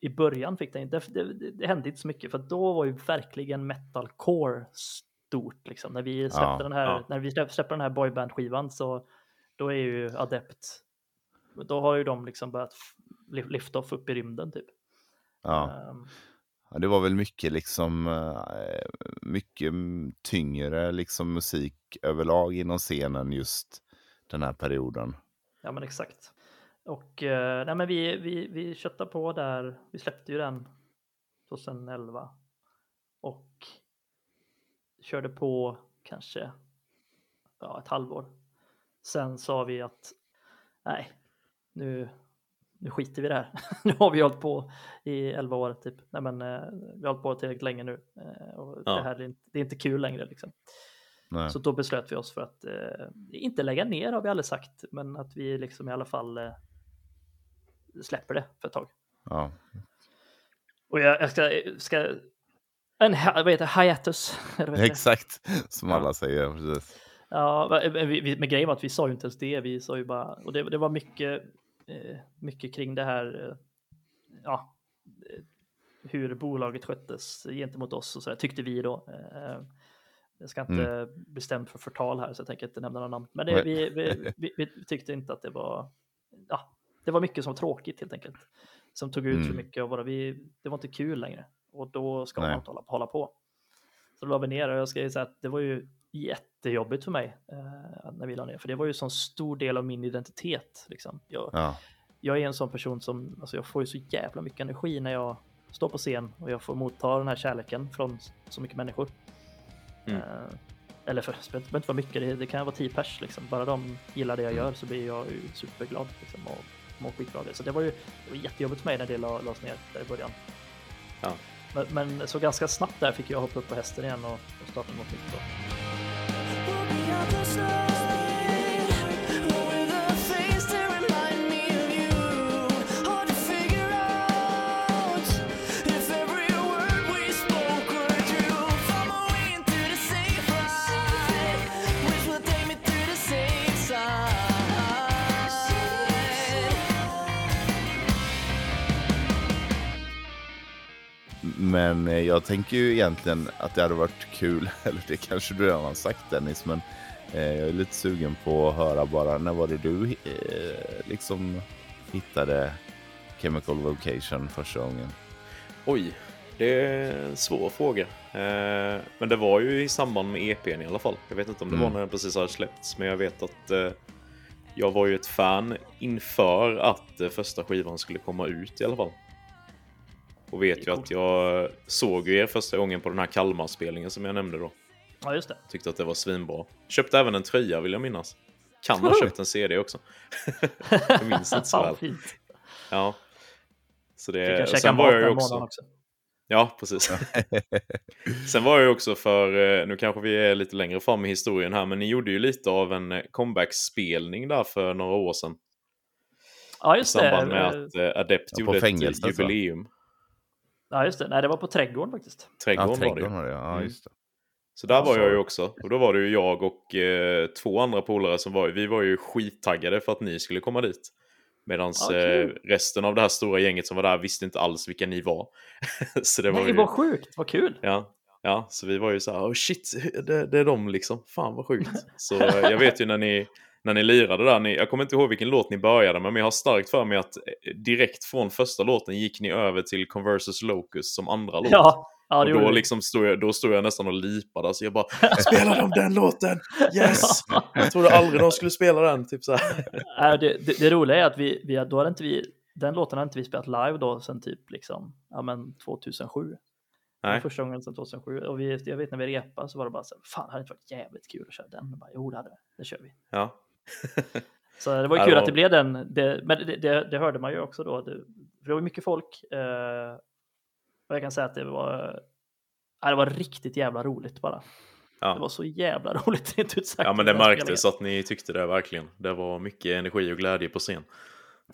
i början fick den, det, det, det hände inte så mycket för då var ju verkligen metalcore stort liksom. När vi släppte Ja, den här, ja. när vi släpp- släpper den här boyband-skivan så då är ju Adept, då har ju de liksom börjat lyfta off upp i rymden typ. ja. Ehm, Ja, det var väl mycket liksom eh, mycket tyngre liksom musik överlag inom scenen just den här perioden. Ja men exakt. Och eh, nej, men vi, vi, vi köttade på där, vi släppte ju den 2011 och körde på kanske ja, ett halvår. Sen sa vi att nej, nu, nu skiter vi i det här. nu har vi hållit på i 11 år typ. Nej, men, eh, vi har hållit på tillräckligt länge nu eh, och Ja. det här är inte, det är inte kul längre liksom. Nej. Så då beslöt vi oss för att eh, inte lägga ner har vi aldrig sagt, men att vi liksom i alla fall eh, släpper det för ett tag. Ja. Och jag, jag ska, ska en vad heter det? hiatus. Exakt, som Ja. alla säger. Precis. Ja, vi, vi, men grejen var att vi sa ju inte ens det. Vi sa ju bara, och det, det var mycket, mycket kring det här, eh, ja, eh, hur bolaget sköttes gentemot oss och så där, tyckte vi då. Eh, jag ska inte bestämt för förtal här så jag tänker inte nämna några namn. Men det, vi, vi, vi, vi tyckte inte att det var, ja, det var mycket som var tråkigt helt enkelt. Som tog ut för Mm. mycket av våra, vi, det var inte kul längre. Och då ska Nej. man inte hålla, hålla på. Så då la vi ner och jag ska säga att det var ju jättejobbigt för mig eh, när vi la ner. För det var ju en sån stor del av min identitet. Liksom. Jag, Ja. jag är en sån person som, alltså jag får ju så jävla mycket energi när jag står på scen och jag får motta den här kärleken från så mycket människor. Mm. Eh, eller för, det behöver inte vara mycket, det, det kan vara tio pers liksom. Bara de gillar det jag gör så blir jag ju superglad liksom, och mår skitbra av det. Så det var ju det var jättejobbigt för mig när det la- lades ner där i början. Ja. Men, men så ganska snabbt där fick jag hoppa upp på hästen igen och, och starta något nytt. Då. We'll be on the side Men eh, jag tänker ju egentligen att det hade varit kul, eller det kanske du redan har sagt Dennis, men eh, jag är lite sugen på att höra bara, när var det du eh, liksom hittade Chemical Vocation första gången? Oj, det är en svår fråga. Men det var ju i samband med EPn i alla fall. Jag vet inte om det var Mm. när den precis hade släppts, men jag vet att jag var ju ett fan inför att första skivan skulle komma ut i alla fall. Och vet Det ju att jag såg ju er första gången på den här Kalmar-spelningen som jag nämnde då. Ja, just det. Tyckte att det var svinbra. Köpte även en tröja vill jag minnas. Kan ha köpt en CD också. jag minns inte så väl. Ja. Så Fick det, jag och käka sen mat var jag den ju också... också. Ja, precis. Sen var jag ju också för, eh, nu kanske vi är lite längre fram i historien här, men ni gjorde ju lite av en eh, comeback-spelning där för några år sedan. Ja, I just det. samband med att eh, Adept Ja, gjorde ett fängelset, va? jubileum. Ja, just det. Nej, det var på trädgården faktiskt. Trädgården, ja, var det trädgården var det. Ja, Mm. just det. Så där var jag ju också. Och då var det ju jag och eh, två andra polare som var, vi var ju skittaggade för att ni skulle komma dit. Medan Ja, eh, resten av det här stora gänget som var där visste inte alls vilka ni var. så det var Nej, ju... vad sjukt. Vad kul. Ja. Ja, så vi var ju så här, oh shit, det, det är de liksom. Fan vad sjukt. Så eh, jag vet ju när ni, när ni lirade där, ni, jag kommer inte ihåg vilken låt ni började med, men jag har starkt för mig att eh, direkt från första låten gick ni över till Conversus Locus som andra låt. Ja, ja och då, liksom stod jag, då stod jag nästan och lipade, alltså jag bara Spelar de den låten? Yes! Jag trodde aldrig de skulle spela den, typ så här. Det, det, det roliga är att vi, vi, då hade inte vi, den låten har inte vi spelat live då sen typ liksom, ja men 2007. Det var Nej. Första gången sedan 2007. Och vi, jag vet när vi repade så var det bara så här, fan det hade inte varit jävligt kul att köra den? Och bara, jo det hade det, det kör vi. Ja. Så det var ju Ja, kul att det blev den, det, men det, det, det hörde man ju också då. Det, för det var mycket folk. Eh, och jag kan säga att det var, ja, det var riktigt jävla roligt bara. Det var Ja. så jävla roligt rent ut sagt. ja, men det märktes att ni tyckte det verkligen. Det var mycket energi och glädje på scen.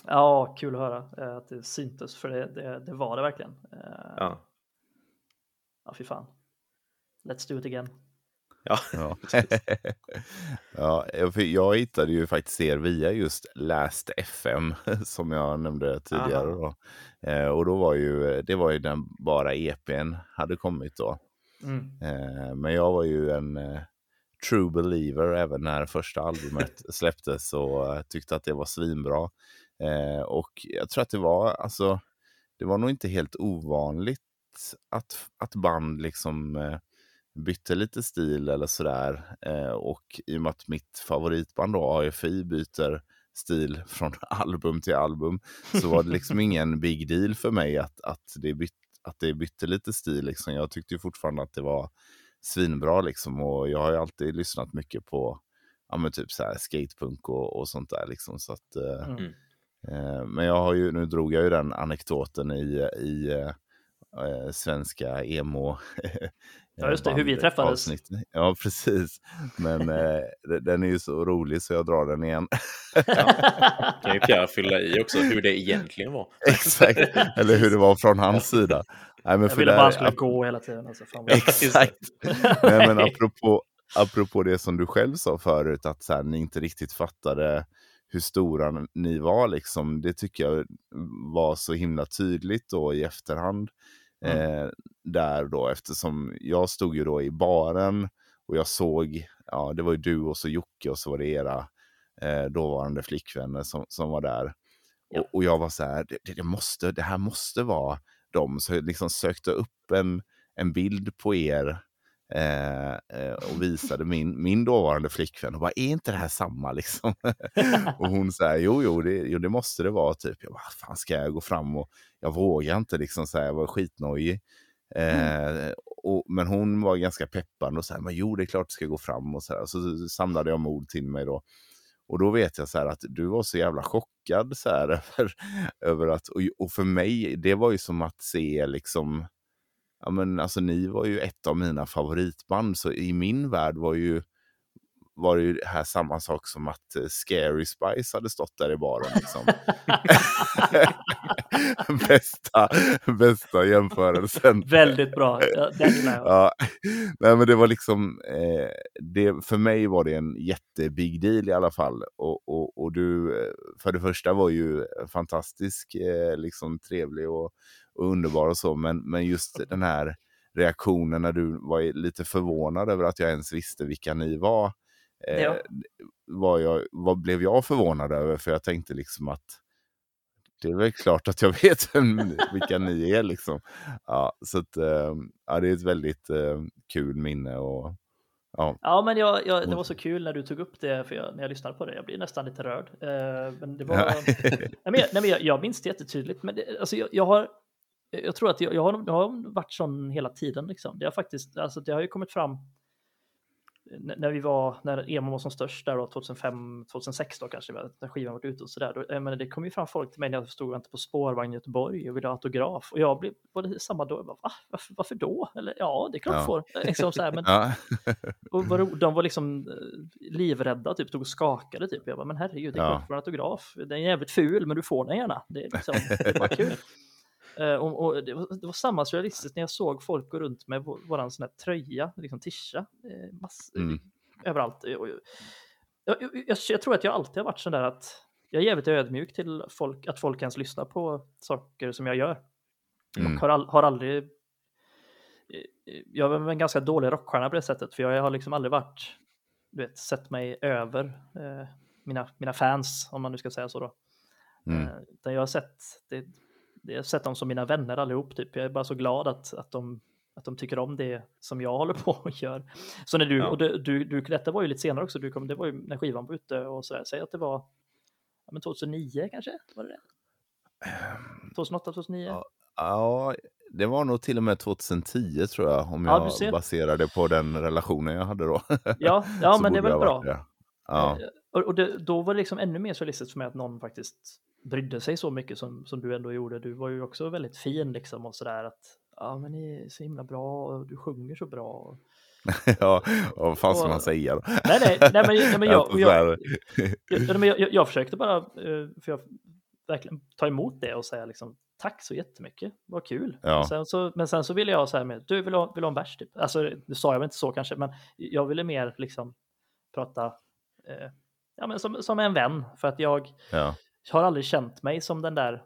Ja, kul att höra eh, att det syntes, för det, det, det var det verkligen. Eh, Ja. Ja, fy fan. Let's do it again. Ja. Ja. ja, jag- för jag hittade ju faktiskt er via just Last FM som jag nämnde tidigare. Då. Eh, och då var ju, det var ju den bara EPn hade kommit då. Mm. Eh, men jag var ju en eh, true believer även när första albumet släpptes och eh, tyckte att det var svinbra. Eh, och jag tror att det var, alltså, det var nog inte helt ovanligt att, att band liksom eh, bytte lite stil eller sådär. Eh, och i och med att mitt favoritband då, AFI, byter stil från album till album så var det liksom ingen big deal för mig att, att, det, byt, att det bytte lite stil. Liksom. Jag tyckte ju fortfarande att det var svinbra liksom och jag har ju alltid lyssnat mycket på ja, men typ så här skatepunk och, och sånt där liksom. Så att, eh, Mm. Eh, Men jag har ju, nu drog jag ju den anekdoten i, i eh, eh, svenska emo. Ja, just det, hur vi träffades. avsnitt. Ja, precis. Men eh, de- den är ju så rolig så jag drar den igen. Kan ju Pierre fylla i också hur det egentligen var. Exakt, eller hur det var från hans sida. Nej, men Jag för ville bara han skulle gå hela tiden. Alltså, Exakt. Nej, men apropå, apropå det som du själv sa förut, att så här, ni inte riktigt fattade hur stora ni var, liksom, det tycker jag var så himla tydligt då i efterhand. Eh, där då, eftersom jag stod ju då i baren och jag såg, ja det var ju du och så Jocke och så var det era eh, dåvarande flickvänner som, som var där. Ja. Och, och jag var så här, det, det, måste, det här måste vara dem. Så jag liksom sökte upp en, en bild på er eh, eh, och visade min, min dåvarande flickvän och bara, är inte det här samma liksom? och hon säger, jo, jo det, jo, det måste det vara typ. Jag bara, fan ska jag gå fram och jag vågar inte liksom, så här, jag var skitnojig. Eh, och, men hon var ganska peppande och sa, men jo det är klart det ska gå fram och så här. Så samlade jag mod till mig då. Och då vet jag så här att du var så jävla chockad så här över, över att, och, och för mig, det var ju som att se liksom, ja men alltså ni var ju ett av mina favoritband, så i min värld var ju var det ju här samma sak som att eh, Scary Spice hade stått där i baren. Liksom. bästa, bästa jämförelsen. Väldigt bra. Ja. Ja, nej men det var liksom, eh, det, för mig var det en jättebig deal i alla fall. Och, och, och du, eh, för det första var ju fantastisk, eh, liksom trevlig och, och underbar och så, men, men just den här reaktionen när du var lite förvånad över att jag ens visste vilka ni var, eh, Ja. var jag, vad blev jag förvånad över? För jag tänkte liksom att det är väl klart att jag vet vilka ni är liksom. Ja, så att, eh, ja, det är ett väldigt eh, kul minne och ja. Ja, men jag, jag, det var så kul när du tog upp det, för jag, när jag lyssnade på det. Jag blir nästan lite rörd. Eh, men det var... Nej, men jag, jag minns det jättetydligt. Men det, alltså, jag, jag har... Jag tror att jag, jag, har, jag har varit sån hela tiden. Liksom. Det, har faktiskt, alltså, det har ju kommit fram n- när vi var, när emo var som störst, där då, 2005, 2006 då kanske, när skivan var ute och sådär. Jag menar, det kom ju fram folk till mig när jag stod och väntade på spårvagn i Göteborg och ville ha autograf. Och jag blev både samma då, jag bara, Va? varför, varför då? Eller ja, det är klart Ja. får. Liksom så här, men, Ja. och var, de var liksom eh, livrädda, typ, stod och skakade. Typ. Jag bara, men herregud, det är Ja. klart får en autograf. Den är jävligt ful, men du får den gärna. Det är, liksom, det är bara kul. Eh, och, och det, var, det var samma surrealistiskt när jag såg folk gå runt med vår, våran sån här tröja, liksom tisha, eh, mass, Mm. överallt. Och, och, jag, jag, jag, tror att jag alltid har varit sån där att jag är jävligt ödmjuk till folk, att folk ens lyssnar på saker som jag gör. Mm. Och har, all, har aldrig... eh, jag är en ganska dålig rockstjärna på det sättet, för jag har liksom aldrig varit, du vet, sett mig över eh, mina, mina fans, om man nu ska säga så då. Mm. Eh, jag har sett, det, jag har sett dem som mina vänner allihop, typ. Jag är bara så glad att, att, de, att de tycker om det som jag håller på och gör. Så när du, Ja. och du, du, du, detta var ju lite senare också, du kom, det var ju när skivan var ute och sådär, säg att det var ja, men 2009 kanske, var det det? 2008, 2009? Ja. Ja, det var nog till och med 2010 tror jag, om Ja, jag ser. baserar det på den relationen jag hade då. Ja, ja Så men det varit bra. det. Ja. Eh, Och, och det, då var det liksom ännu mer surrealistiskt för mig att någon faktiskt brydde sig så mycket som, som du ändå gjorde. Du var ju också väldigt fin liksom och sådär att ja men ni är så himla bra och du sjunger så bra. ja, vad fan ska man säga då? Nej, nej, nej men, nej, men jag, jag, försökte bara, eh, för jag verkligen ta emot det och säga liksom tack så jättemycket, vad kul. Ja. Sen så, men sen så ville jag säga med, du vill ha, vill ha en bärs typ? Alltså det sa jag väl inte så kanske, men jag ville mer liksom prata eh, ja, men som, som en vän för att jag Ja. Jag har aldrig känt mig som den där,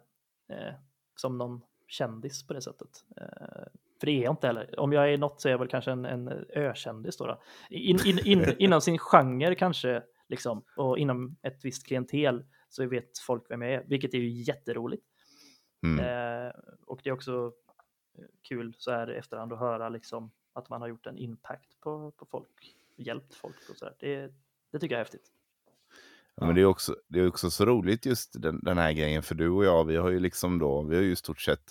eh, som någon kändis på det sättet. Eh, för det är jag inte heller. Om jag är något så är jag väl kanske en, en ökändis då. då. In, in, in, inom sin genre kanske, liksom, och inom ett visst klientel så vet folk vem jag är, vilket är ju jätteroligt. Mm. Eh, och det är också eh, kul så här i efterhand att höra liksom att man har gjort en impact på, på folk, hjälpt folk och så där. Det, det tycker jag är häftigt. Ja, men det är också, det är också så roligt just den, den här grejen, för du och jag, vi har ju liksom då, vi har ju stort sett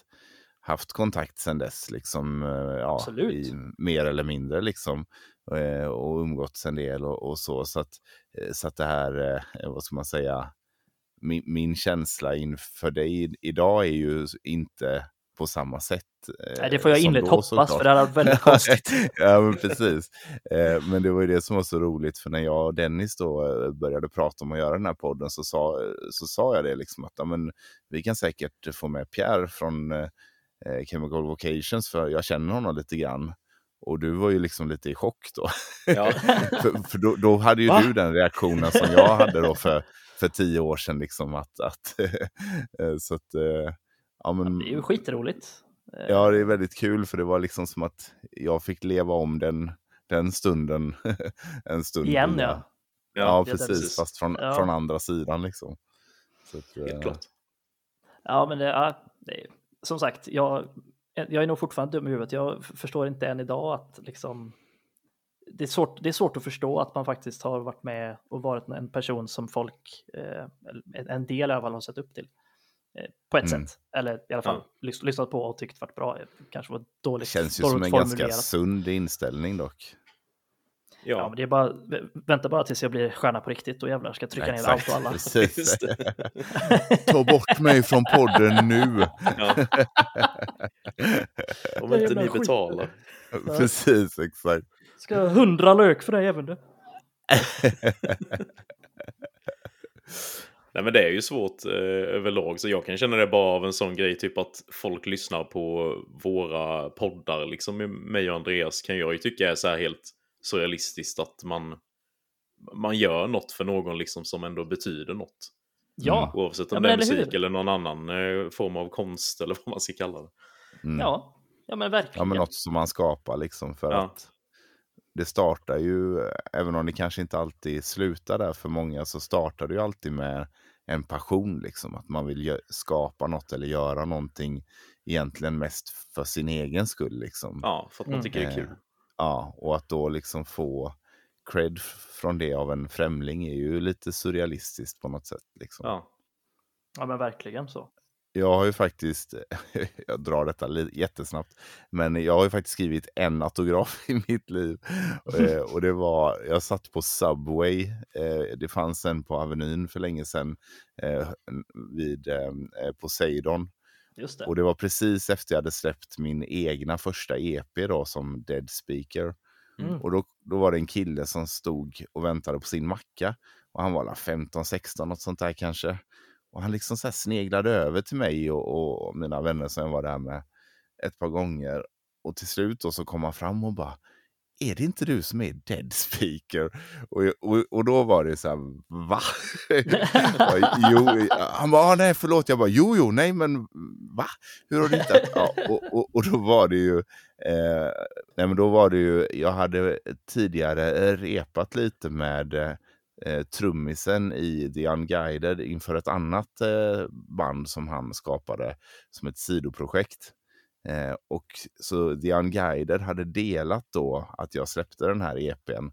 haft kontakt sedan dess, liksom, eh, ja, i, mer eller mindre liksom, eh, och umgåtts en del och, och så, så att, eh, så att det här, vad ska man säga, min, min känsla inför dig idag är ju inte på samma sätt. eh, det får jag som innerligt hoppas, såklart. för det hade varit väldigt konstigt. ja, men precis. Eh, men det var ju det som var så roligt, för när jag och Dennis då eh, började prata om att göra den här podden så sa, så sa jag det liksom att ja, men, vi kan säkert få med Pierre från eh, eh, Chemical Vocations, för jag känner honom lite grann. Och du var ju liksom lite i chock då. Ja. för för då, då hade ju Va? du den reaktionen som jag hade då för, för tio år sedan. Liksom att, att, eh, så att, eh, ja, men, Det är ju skitroligt. Eh, Ja, det är väldigt kul för det var liksom som att jag fick leva om den, den stunden en stund. Igen ja. Ja, är precis. precis. Fast från, Ja. från andra sidan liksom. Så att, Helt eh, klart. Ja, men det, ja, det är, som sagt, jag, jag är nog fortfarande dum i huvudet. Jag förstår inte än idag att liksom det är, svårt, det är svårt att förstå att man faktiskt har varit med och varit en person som folk, eh, en- en del i alla fall har sett upp till. Eh, på ett Mm. sätt. Eller i alla fall Ja. lys, lyssnat på och tyckt varit bra. Kanske var dåligt, känns ju dåligt som en ganska formulerat. sund inställning dock. Ja, Ja, men det är bara, vänta bara tills jag blir stjärna på riktigt och jävlar ska jag trycka ner allt och alla. Precis. Ta bort mig från podden nu. ja. Om inte ni betalar. Precis, exakt. Ska jag hundra lök för dig även du? Nej men det är ju svårt eh, överlag, så jag kan känna det bara av en sån grej, typ att folk lyssnar på våra poddar, liksom med mig och Andreas kan jag ju tycka är så här helt surrealistiskt att man, man gör något för någon liksom som ändå betyder något. Ja, Oavsett om Ja, det är eller musik eller någon annan eh, form av konst eller vad man ska kalla det. Mm. ja, ja men verkligen. Ja, men något som man skapar liksom för Ja. att det startar ju, även om det kanske inte alltid slutar där för många, så startar det ju alltid med en passion liksom. Att man vill skapa något eller göra någonting egentligen mest för sin egen skull liksom. Ja, för att man Mm. tycker det är kul. Eh, Ja, och att då liksom få cred från det av en främling är ju lite surrealistiskt på något sätt. Liksom. Ja. Ja, men verkligen så. Jag har ju faktiskt, jag drar detta jättesnabbt, men jag har ju faktiskt skrivit en autograf i mitt liv. Eh, och det var, jag satt på Subway, eh, det fanns en på Avenyn för länge sedan eh, vid Poseidon. Just det. Och det var precis efter jag hade släppt min egna första EP då som Dead Speaker. Mm. Och då, då var det en kille som stod och väntade på sin macka. Och han var 15-16, något sånt där kanske. Och han liksom så här sneglade över till mig och, och mina vänner som jag var där med ett par gånger. Och till slut då så kom han fram och bara är det inte du som är Dead Speaker? Och, och, och då var det så här, va? Jo, han bara, ah, nej förlåt, jag bara, jo, jo, nej men va? Hur har du hittat? Ja, och, och, och då var det ju, eh, nej men då var det ju, jag hade tidigare repat lite med eh, eh, trummisen i The Unguided inför ett annat eh, band som han skapade som ett sidoprojekt. Eh, och så The Unguided hade delat då att jag släppte den här EPn.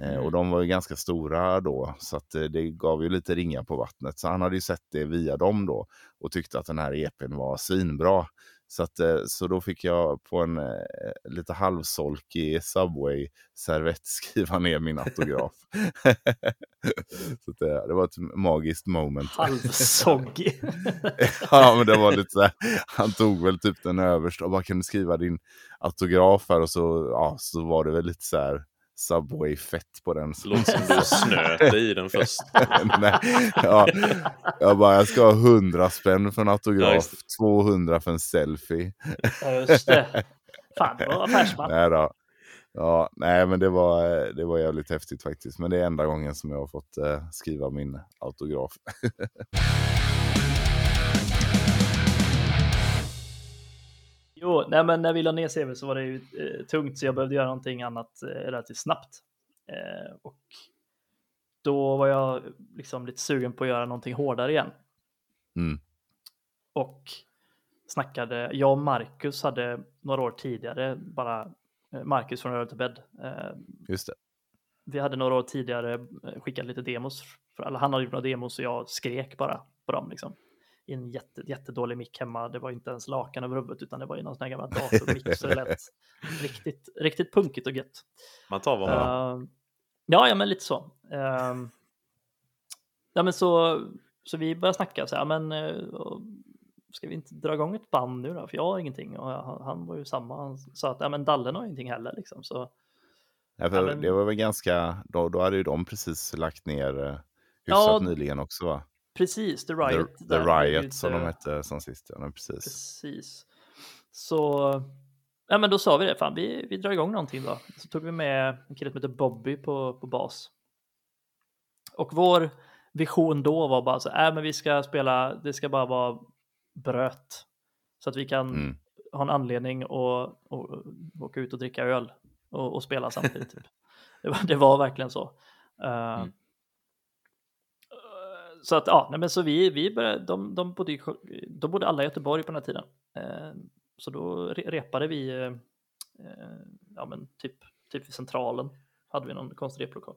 Eh, och de var ju ganska stora då, så att eh, det gav ju lite ringa på vattnet. Så han hade ju sett det via dem då och tyckte att den här EPn var svinbra. Så, att, eh, så då fick jag på en eh, lite halvsolkig Subway-servett skriva ner min autograf. så att, eh, det var ett magiskt moment. Halvsoggig. ja, men det var lite så här, han tog väl typ den översta och bara kan du skriva din autograf här och så, ja, så var det väl lite så här Subway-fett på den. Låter som du snöt i den först. Nej, ja, jag bara, jag ska ha 100 spänn för en Ja, autograf, det. 200 för en selfie. Ja, just det. Fan, det var affärsman. Nej då. Ja, nej men det var, det var jävligt häftigt faktiskt. Men det är enda gången som jag har fått eh, skriva min autograf. Jo, nej, men när vi la ner CV så var det ju eh, tungt så jag behövde göra någonting annat eh, relativt snabbt. Eh, och då var jag liksom lite sugen på att göra någonting hårdare igen. Mm. Och snackade, jag och Marcus hade några år tidigare, bara eh, Marcus från Röret Bed. Eh, Just det. vi hade några år tidigare eh, skickat lite demos, för, eller han hade gjort några demos och jag skrek bara på dem liksom. I en jätte, jättedålig mick hemma, det var inte ens lakan över huvudet utan det var ju någon sån här gammal datormick så det lät riktigt, riktigt punkigt och gött. Man tar vad man har. Uh, ja, ja, men lite så. Uh, ja, men så, så vi började snacka så här, men uh, ska vi inte dra igång ett band nu då? För jag har ingenting och han, han var ju samma. Han sa att ja, men Dallen har ingenting heller liksom. Så Ja, för Ja, men- Det var väl ganska, då, då hade ju de precis lagt ner eh, hyfsat Ja, nyligen också va? Precis, The The, Riot. The ju Riot som de hette som sist. Ja, men precis. Precis. Så, ja men då sa vi det, fan vi, vi drar igång någonting då. Så tog vi med en kille som heter Bobby på, på bas. Och vår vision då var bara så, äh, men vi ska spela, det ska bara vara bröt. Så att vi kan Mm. ha en anledning att att åka ut och dricka öl och, och spela samtidigt. Typ. Det, var, det var verkligen så. Uh, Mm. Så att ja, nej, men så vi, vi började, de, de, bodde, i- de bodde alla i Göteborg på den här tiden. Eh, så då re- repade vi, eh, eh, ja men typ, typ vid centralen hade vi någon konstig replokal.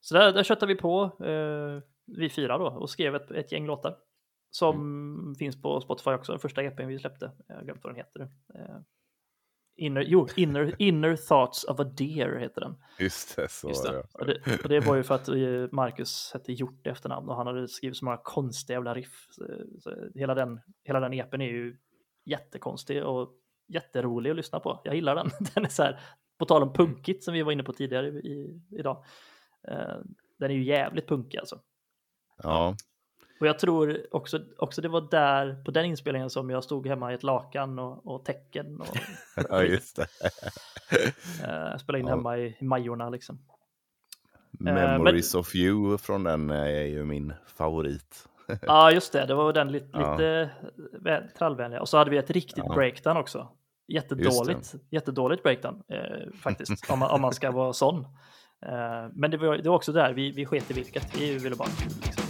Så där, där köttade vi på, eh, vi fyra då, och skrev ett, ett gäng låtar. Som finns på Spotify också, den första EPn vi släppte. Jag har glömt vad den heter. Eh, inner, jo, inner, inner Thoughts of a Deer heter den. Just det, så Just det. det. Och det, och det var ju för att eh, Marcus hette Hjort i efternamn och han hade skrivit så många konstiga jävla riff. Så, så hela, den, hela den EPn är ju jättekonstig och jätterolig att lyssna på. Jag gillar den. Den är så här, på tal om punkigt som vi var inne på tidigare i, i, idag. Eh, den är ju jävligt punkig alltså. Ja, Och jag tror också, också det var där på den inspelningen som jag stod hemma i ett lakan och, och tecken och ja just det. eh, spelade in Ja. hemma i, i Majorna liksom. Memories of you från den eh, är ju min favorit. Ja, just det. Det var den lite, Ja. lite vä- trallvänliga. Och så hade vi ett riktigt Ja. breakdown också. Jättedåligt, jättedåligt breakdown eh, faktiskt, om, man, om man ska vara sån. Eh, men det var, det var också där, vi, vi sket i vilket, vi ville bara. Liksom.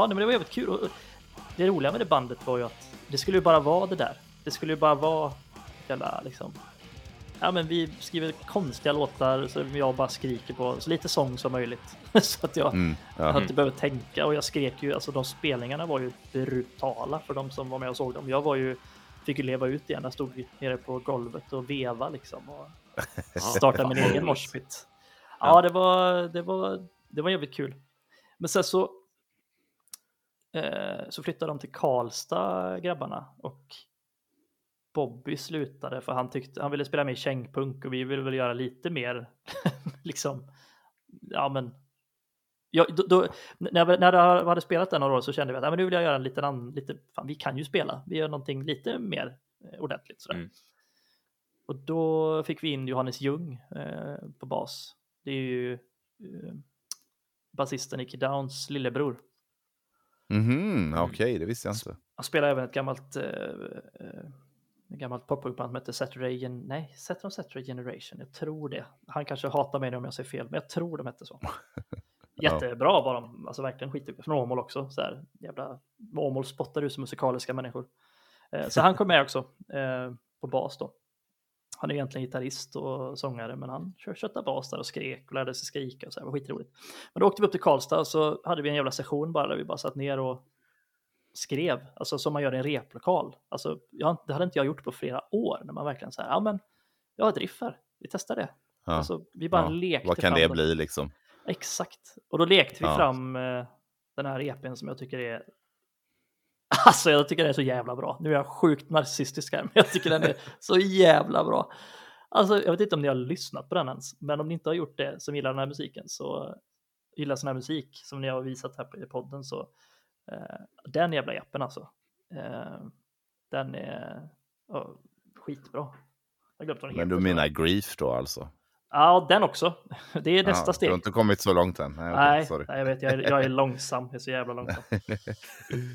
Ja, nej, men det var jävligt kul. Och det roliga med det bandet var ju att det skulle ju bara vara det där. Det skulle ju bara vara jävla liksom. Ja, men vi skriver konstiga låtar så jag bara skriker på så lite sång som möjligt så att jag Mm, ja. inte behöver tänka och jag skrek ju alltså de spelningarna var ju brutala för de som var med och såg dem. Jag var ju fick ju leva ut igen. Jag stod nere på golvet och veva liksom och starta min egen moshpit. Ja, det var, det var, det var jävligt kul. Men sen så, eh, så flyttade de till Karlstad, grabbarna, och Bobby slutade för han tyckte han ville spela mer kängpunk och vi ville väl göra lite mer liksom. Ja, men. Ja, då, då, när, vi, när hade spelat den några år så kände vi att ja, men nu vill jag göra en liten annan, lite, fan, vi kan ju spela, vi gör någonting lite mer eh, ordentligt sådär. Mm. Och då fick vi in Johannes Ljung eh, på bas. Det är ju eh, basisten Nicky Downs lillebror. Mhm, okej, det visste jag inte. Han spelar även ett gammalt, eh, eh, gammalt poppunkband som heter Saturday, Gen- nej, Saturday Generation? Jag tror det. Han kanske hatar mig om jag säger fel, men jag tror de hette så. Jättebra var de, alltså verkligen skitduktiga. Från Åmål också, så här jävla Åmål spottar ut som musikaliska människor. Eh, så han kom med också eh, på bas då. Han är egentligen gitarrist och sångare, men han kör kötta bas där och skrek och lärde sig skrika och så här, det var skitroligt. Men då åkte vi upp till Karlstad och så hade vi en jävla session bara där vi bara satt ner och skrev, alltså som man gör i en replokal. Alltså, jag, det hade inte jag gjort på flera år, när man verkligen säger, ja men jag har ett riff här, vi testar det. Ja. Alltså, vi bara Ja, lekte Vad kan fram det det. bli liksom? Exakt. Och då lekte vi Ja. fram eh, den här EPn som jag tycker är Alltså jag tycker den är så jävla bra. Nu är jag sjukt narcissistisk här, men jag tycker den är så jävla bra. Alltså jag vet inte om ni har lyssnat på den ens, men om ni inte har gjort det som gillar den här musiken så gillar sån här musik som ni har visat här på i podden så eh, den jävla EPn alltså. Eh, den är ja, skitbra. Men du menar grief då alltså? Ja, den också. Det är nästa ja, steg. Du har inte kommit så långt än? Nej, Nej, sorry. nej, jag vet, jag är, jag är långsam. Jag är så jävla långsam.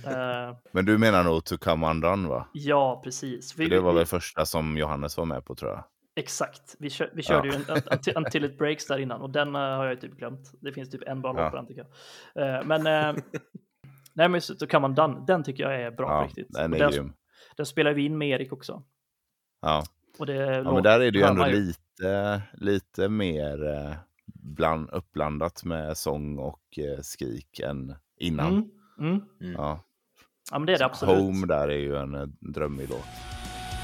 Eh, Men du menar nog To Come Undone va? ja, precis. För det var väl första som Johannes var med på tror jag. Exakt. Vi, kör, vi körde Ja. ju en, until, until it breaks där innan och den eh, har jag typ glömt. Det finns typ en bra låt på den tycker jag. Eh, men uh, nej, men just då kan man den, den tycker jag är bra Ja, riktigt. den är den, grym. den spelar vi in med Erik också. Ja. Och det ja, men där är det ju ändå lite, lite mer eh, bland, uppblandat med sång och eh, skrik än innan. Mm, mm. Ja. Ja, men det är det absolut. Home där är ju en eh, drömmig låt.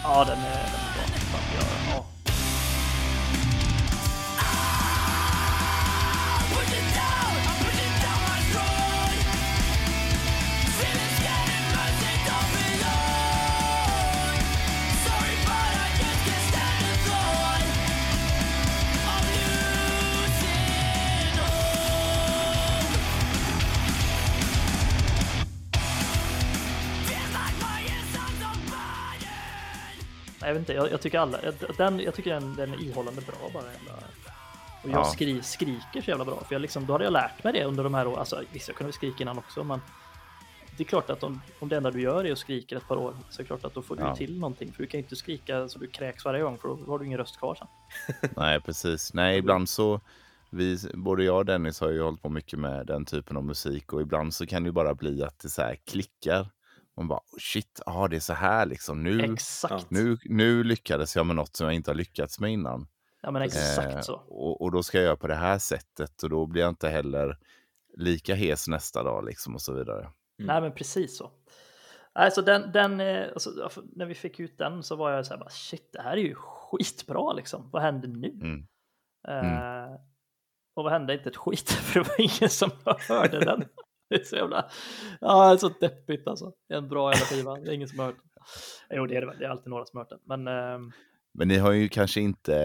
Ja, den är, den är bra. Jag, vet inte, jag, jag tycker alla, den, jag tycker den, den är ihållande bra bara. Och jag Ja. skri, skriker så jävla bra, för jag liksom, då hade jag lärt mig det under de här åren. Alltså visst, jag kunde väl skrika innan också, men det är klart att om, om det enda du gör är att skrika ett par år, så är det klart att då får du Ja. till någonting. För du kan inte skrika så du kräks varje gång, för då har du ingen röst kvar sen. Nej, precis. Nej, ibland så, vi, både jag och Dennis har ju hållit på mycket med den typen av musik och ibland så kan det ju bara bli att det så här klickar. Man bara, oh, shit, ja det är så här liksom. Nu, Exakt. nu, nu lyckades jag med något som jag inte har lyckats med innan. Ja, men exakt Eh, så. Och, och då ska jag göra på det här sättet och då blir jag inte heller lika hes nästa dag liksom och så vidare. Nej, men precis så. Alltså den, den eh, alltså, när vi fick ut den så var jag så här bara shit, det här är ju skitbra liksom. Vad händer nu? Mm. Eh, och vad hände? Inte ett skit, för det var ingen som hörde den. Det är så jävla, ja, det är så deppigt alltså. Det är en bra jävla skiva, det är ingen som har hört den. Jo, det är det väl, det är alltid några som har hört den. Men ehm, Men ni har ju kanske inte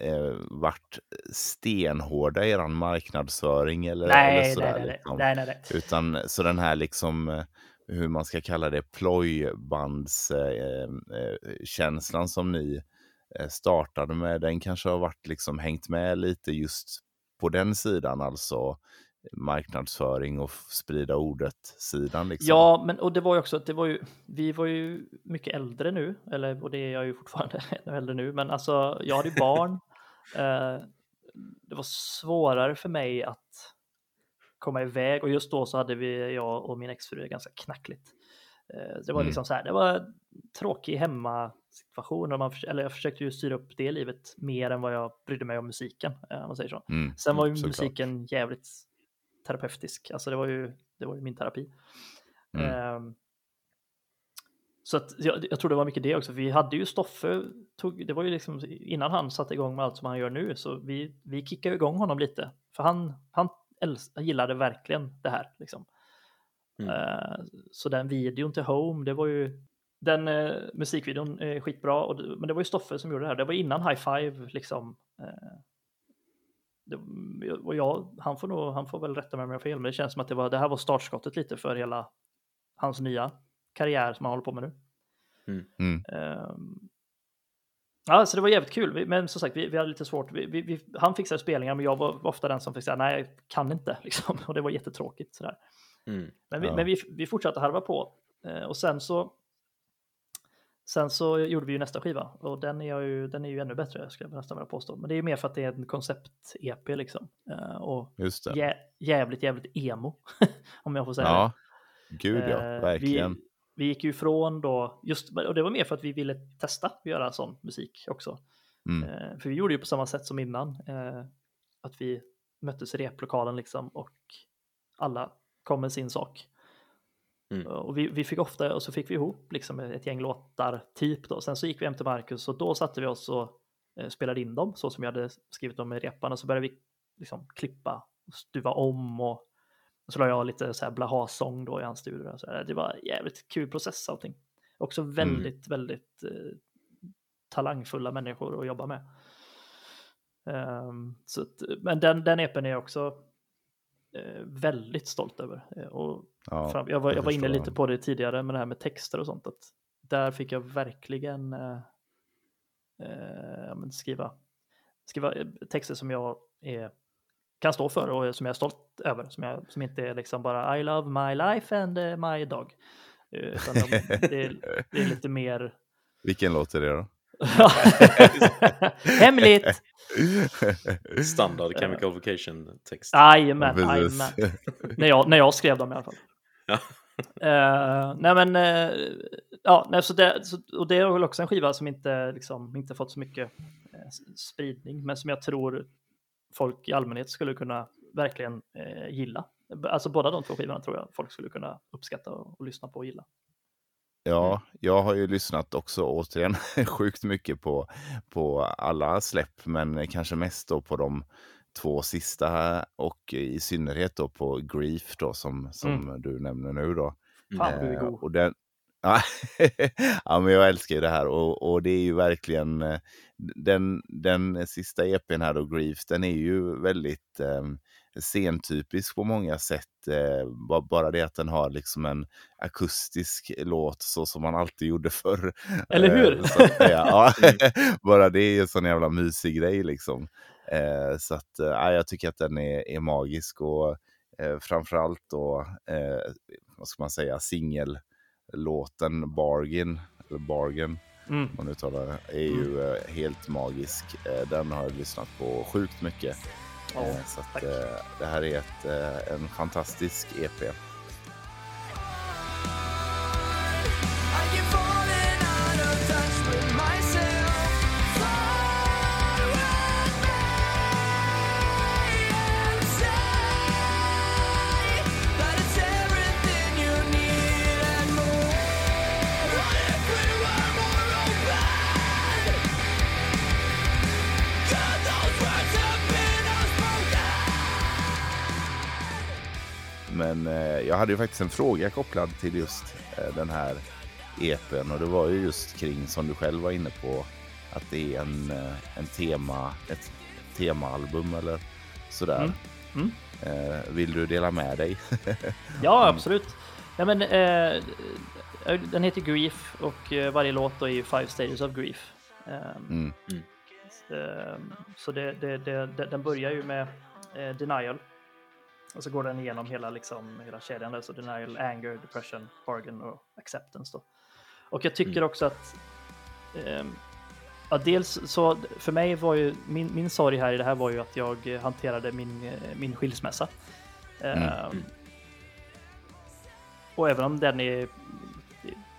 eh, varit stenhårda i er marknadsföring eller, eller nej, nej, sådär. nej, nej, liksom. nej, nej, nej. Utan så den här liksom, eh, hur man ska kalla det, plojbandskänslan eh, eh, känslan som ni eh, startade med, den kanske har varit liksom hängt med lite just på den sidan, alltså marknadsföring och sprida ordet-sidan. Liksom. Ja, men och det var ju också att det var ju, vi var ju mycket äldre nu, eller och det är jag ju fortfarande ännu äldre nu, men alltså jag hade ju barn. eh, det var svårare för mig att komma iväg och just då så hade vi, jag och min exfru ganska knackligt. Eh, det var Mm. liksom så här, det var tråkig hemmasituation, och man, eller jag försökte ju styra upp det livet mer än vad jag brydde mig om musiken, eh, om man säger så. Mm, Sen var ju såklart. musiken jävligt terapeutisk, alltså det var ju, det var ju min terapi. Mm. Ehm, så att jag, jag tror det var mycket det också, vi hade ju Stoffe, tog, det var ju liksom innan han satte igång med allt som han gör nu, så vi, vi kickade igång honom lite, för han, han äls- gillade verkligen det här. Liksom. Mm. Eh, så den videon till Home, det var ju den eh, musikvideon är skitbra, och, men det var ju Stoffe som gjorde det här. Det var innan High Five liksom. Det, och jag, han, får nog, han får väl rätta mig om jag har fel, men det känns som att det, var, det här var startskottet lite för hela hans nya karriär som han håller på med nu. Mm. Ehm, Ja, så det var jävligt kul, Vi- men som sagt, vi, vi hade lite svårt. Vi, vi, vi, han fixade spelningar, men jag var ofta den som fick säga nej, jag kan inte, liksom. och det var jättetråkigt. Sådär. Mm. Men, vi, Ja. men vi, vi fortsatte harva på eh, och sen så. Sen så gjorde vi ju nästa skiva och den är ju, den är ju ännu bättre skulle jag nästan vilja påstå. Men det är ju mer för att det är en koncept-EP liksom. Eh, och jä, jävligt, jävligt emo. om jag får säga Ja, gud ja, Eh, verkligen. Vi, vi gick ju ifrån då, just, och det var mer för att vi ville testa att göra sån musik också. Mm. Eh, för vi gjorde ju på samma sätt som innan. Att vi möttes i replokalen liksom och alla kom med sin sak. Mm. Och vi, vi fick ofta, och så fick vi ihop liksom ett gäng låtar, typ då. Sen så gick vi hem till Marcus och då satte vi oss och eh, spelade in dem så som jag hade skrivit dem i repan och så började vi liksom klippa och stuva om och, och så la jag lite så här blaha-sång då i hans studio. Så här. Det var jävligt kul process allting. Också väldigt, väldigt eh, talangfulla människor att jobba med. Ehm, så att, men den, den EPn är också eh, väldigt stolt över. Eh, och Ja, fram, jag var, jag var inne lite på det tidigare med det här med texter och sånt. Att där fick jag verkligen eh, eh, skriva, skriva eh, texter som jag är, kan stå för och som jag är stolt över. Som, jag, som inte är liksom bara I love my life and eh, my dog. Eh, Utan de, det, är, det är lite mer Vilken låt är det då? hemligt. Standard Chemical Vocation-text. Jajamän, jajamän. När jag, när jag skrev dem i alla fall. Ja. Eh, nej men, eh, ja, nej, så det, så, och det är väl också en skiva som inte, liksom, inte fått så mycket s- spridning, men som jag tror folk i allmänhet skulle kunna verkligen gilla. Alltså båda de två skivorna tror jag folk skulle kunna uppskatta och, och lyssna på och gilla. Ja, jag har ju lyssnat också återigen sjukt mycket på, på alla släpp, men kanske mest då på de två sista och i synnerhet då på Grief då som, som du nämner nu då. Fan Eh, och den, ja, ja, men jag älskar ju det här och, och det är ju verkligen eh, den, den sista EPn här då, Grief, den är ju väldigt eh, scentypisk på många sätt. Eh, ba- bara det att den har liksom en akustisk låt så som man alltid gjorde förr. Eller hur? Eh, ja, bara det är ju en sån jävla mysig grej liksom. Eh, så att ja, jag tycker att den är, är magisk och eh, framförallt då, eh, vad ska man säga, singellåten Bargain, eller Bargain, Mm. man uttalar det, är ju eh, helt magisk. Den har jag lyssnat på sjukt mycket. Ja, Eh, så att, eh, det här är ett, eh, en fantastisk EP. Jag hade ju faktiskt en fråga kopplad till just eh, den här EPn och det var ju just kring som du själv var inne på att det är en, eh, en tema, ett temaalbum eller sådär. Mm. Eh, vill du dela med dig? Ja, absolut. Ja, men, eh, den heter Grief och varje låt då är ju Five Stages of Grief. Ehm, Mm. ehm, så det, det, det, det, den börjar ju med eh, denial. Och så går den igenom hela, liksom, hela kedjan. Där, så denial, anger, depression, bargain och acceptance. Då. Och jag tycker också att ehm, Ja, dels så för mig var ju min, min sorg här i det här var ju att jag eh, hanterade min, eh, min skilsmässa. Ehm, och även om den är,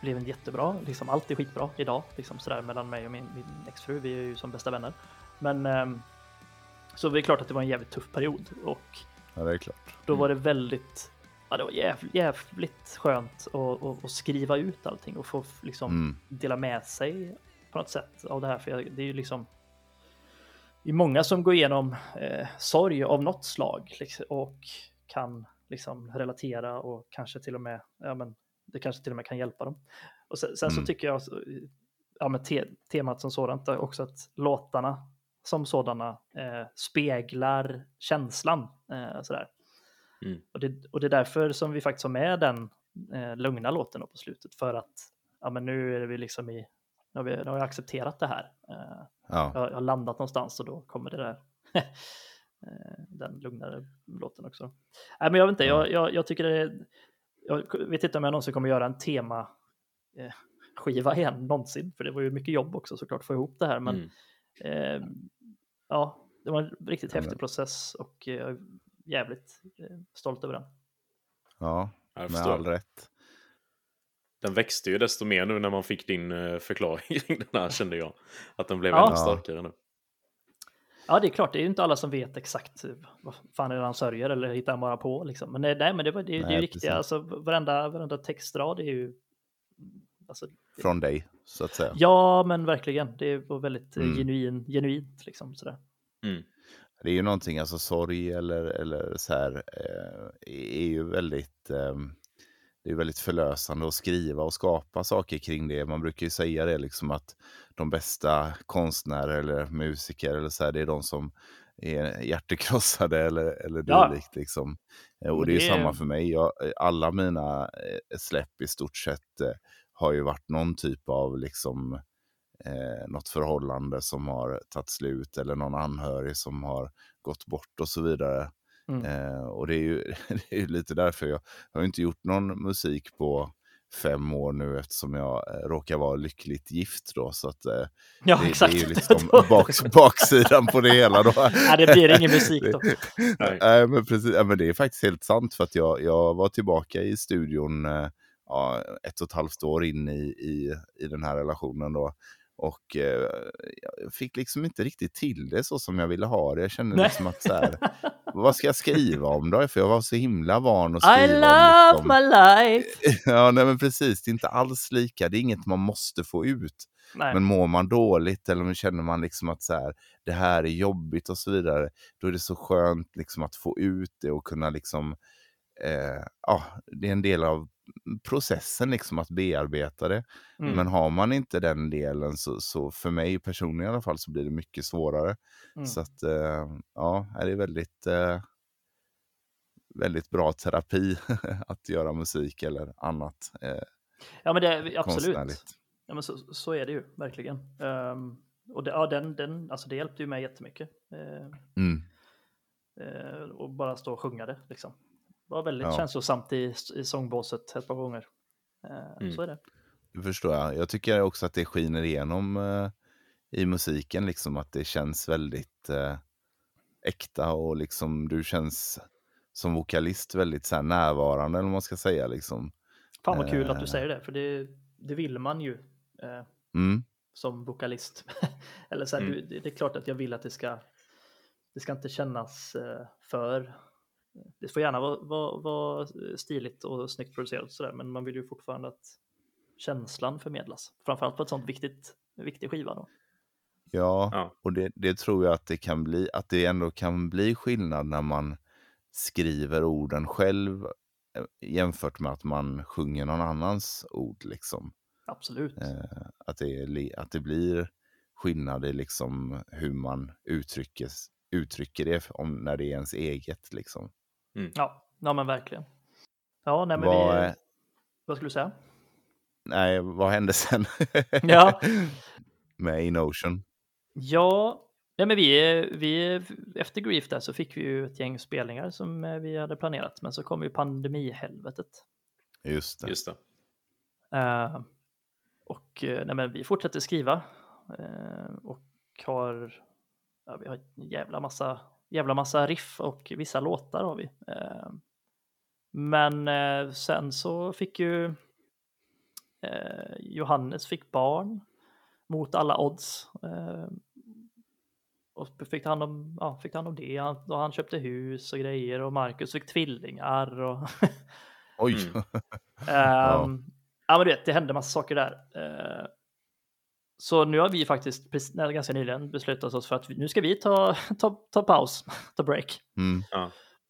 blev inte jättebra, liksom allt är skitbra idag, liksom sådär mellan mig och min, min exfru, vi är ju som bästa vänner. Men ehm, så det är klart att det var en jävligt tuff period och Ja, det är klart. då var det väldigt, ja det var jävligt, jävligt skönt att, att, att skriva ut allting och få liksom Mm. dela med sig på något sätt av det här. För jag, det är ju liksom det är många som går igenom eh, sorg av något slag liksom, och kan liksom relatera och kanske till och med, ja men det kanske till och med kan hjälpa dem. Och sen, sen så Mm. tycker jag ja, men te, temat som sådant också att låtarna som sådana eh, speglar känslan. Eh, sådär. Mm. Och, det, och det är därför som vi faktiskt har med den eh, lugna låten på slutet för att ja, men nu är vi liksom i, nu har vi, nu har vi accepterat det här. Eh, Ja. jag, jag har landat någonstans och då kommer det där. eh, den lugnare låten också. Nej, men jag vet inte, jag, jag, jag tycker det är, jag vet inte om jag någonsin kommer göra en tema eh, skiva igen någonsin, för det var ju mycket jobb också såklart att få ihop det här. Men Mm. eh, ja, det var en riktigt häftig men- process och eh, jag är jävligt eh, stolt över den. ja, Jag med all rätt. Den växte ju desto mer nu när man fick din eh, förklaring kring den här kände jag. Att den blev Ja. ännu starkare nu. Ja, det är klart, det är ju inte alla som vet exakt vad fan är det han sörjer eller hittar han bara på liksom. Men nej, nej men det, var, det, det är Nej, ju riktiga, alltså varenda, varenda textrad är ju... Alltså, Från dig, så att säga. ja, men verkligen, det var väldigt eh, Mm. genuin, genuint liksom sådär. Mm. Det är ju någonting, alltså sorg eller, eller så här, eh, är ju väldigt, eh, det är väldigt förlösande att skriva och skapa saker kring det. Man brukar ju säga det liksom att de bästa konstnärer eller musiker eller så här, det är de som är hjärtekrossade eller, eller Ja. dylikt. Liksom. Eh, Och det är ju det är- samma för mig. Jag, alla mina eh, släpp i stort sett eh, har ju varit någon typ av liksom eh, något förhållande som har tagit slut eller någon anhörig som har gått bort och så vidare. Mm. Eh, och det är, ju, det är ju lite därför jag, jag har inte gjort någon musik på fem år nu eftersom jag eh, råkar vara lyckligt gift då. Så att, eh, Ja, det, det är ju liksom bak, baksidan på det hela då. Nej, det blir ingen musik då. Nej. Men precis. Men det är faktiskt helt sant för att jag, jag var tillbaka i studion eh, ja, ett och ett halvt år in i, i, i den här relationen då. Och eh, jag fick liksom inte riktigt till det så som jag ville ha det. Jag kände Nej. liksom att så här, vad ska jag skriva om då? För jag var så himla van att I skriva love om liksom, my life. Ja, nej men precis. Det är inte alls lika. Det är inget man måste få ut. Nej. Men mår man dåligt eller känner man liksom att så här, det här är jobbigt och så vidare, då är det så skönt liksom att få ut det och kunna liksom, eh, ja, det är en del av processen liksom att bearbeta det. Mm. Men har man inte den delen så, så för mig personligen i alla fall så blir det mycket svårare. Mm. Så att, eh, ja, det är väldigt, eh, väldigt bra terapi att göra musik eller annat eh, Ja, men det absolut. Ja, men så, så är det ju verkligen. Ehm, och det, ja, den, den, alltså det hjälpte ju mig jättemycket. Uh, Mm. och bara stå och sjunga det liksom. Var väldigt Ja. känslosamt i, i sångbåset ett par gånger. Eh, Mm. Så är det. Det förstår jag. Jag tycker också att det skiner igenom eh, i musiken, liksom att det känns väldigt eh, äkta och liksom du känns som vokalist väldigt så här, närvarande, eller vad man ska säga. Liksom. Fan vad kul att Eh. du säger det, för det, det vill man ju eh, Mm. som vokalist. Eller så här, Mm. det, det är klart att jag vill att det ska, det ska inte kännas eh, för det får gärna vara, vara, vara stiligt och snyggt producerat sådär, men man vill ju fortfarande att känslan förmedlas. Framförallt på ett sånt viktigt, viktig skiva då. Ja, Ja. och det, det tror jag att det kan bli, att det ändå kan bli skillnad när man skriver orden själv eh, jämfört med att man sjunger någon annans ord. Liksom. Absolut. Eh, att, det, att det blir skillnad i liksom hur man uttrycker, uttrycker det om, när det är ens eget. Liksom. Ja, ja men verkligen. Ja, nej men Vad, vi, eh, vad skulle du säga? nej, vad hände sen Ja. med In Ocean? Ja, nej men vi, vi, efter Grief där så fick vi ju ett gäng spelningar som eh, vi hade planerat, men så kom ju pandemihelvetet. Just det. Just det. Eh, och nej, men vi fortsätter skriva eh, och har, ja, vi har en jävla massa, jävla massa riff och vissa låtar har vi. Eh, men eh, sen så fick ju eh, Johannes fick barn mot alla odds. Och fick hand om, ja, fick hand om det. Han, och han köpte hus och grejer och Marcus fick tvillingar. Och Oj! Mm. Ehm, ja. men du vet, det hände massa saker där. Så nu har vi faktiskt ganska nyligen beslutat oss för att nu ska vi ta, ta, ta paus, ta break. Mm.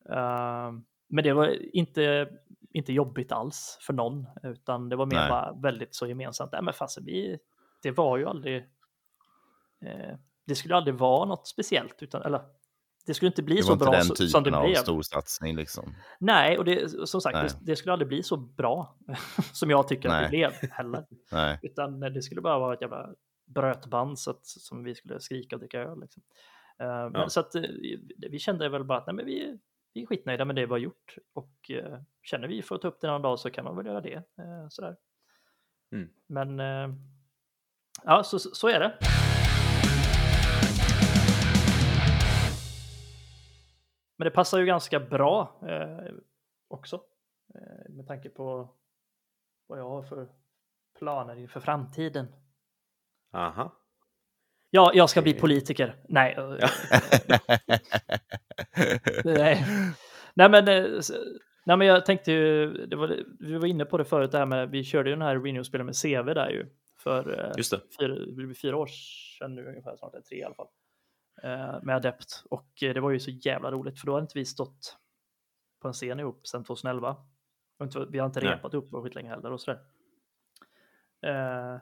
Ehm, men det var inte, inte jobbigt alls för någon, utan det var mer Nej. bara väldigt så gemensamt. Nej, men fasen, vi, det var ju aldrig, eh, det skulle aldrig vara något speciellt, utan, eller det skulle inte bli Det så var inte bra den så, typen som det av blev. storsatsning liksom. Nej, och det, som sagt, Nej. det, det skulle aldrig bli så bra som jag tycker att det Nej. blev heller. Nej. Utan det skulle bara vara ett jävla brötband så att, som vi skulle skrika och dricka öl. Liksom. Eh, men, så att eh, vi kände väl bara att nej, men vi, vi är skitnöjda med det vi har gjort. Och uh, känner vi för att ta upp det någon dag så kan man väl göra det. eh, sådär. Mm. Men ja, så, så är det. Men det passar ju ganska bra eh, också. Eh, med tanke på vad jag har för planer inför framtiden. Aha. Ja, jag ska bli politiker. Nej. eh, nej. nej, men, eh, nej, men jag tänkte ju, det var, vi var inne på det förut, det här med, vi körde ju den här Renew-spelen med CV där ju. För eh, Just det. fyra, det fyra år sedan nu ungefär, snart är tre i alla fall. Eh, med Adept. Och eh, det var ju så jävla roligt, för då hade inte vi stått på en scen ihop sedan 2011. Och inte- Vi har inte Nej. repat upp på skitlänge heller och sådär. Eh,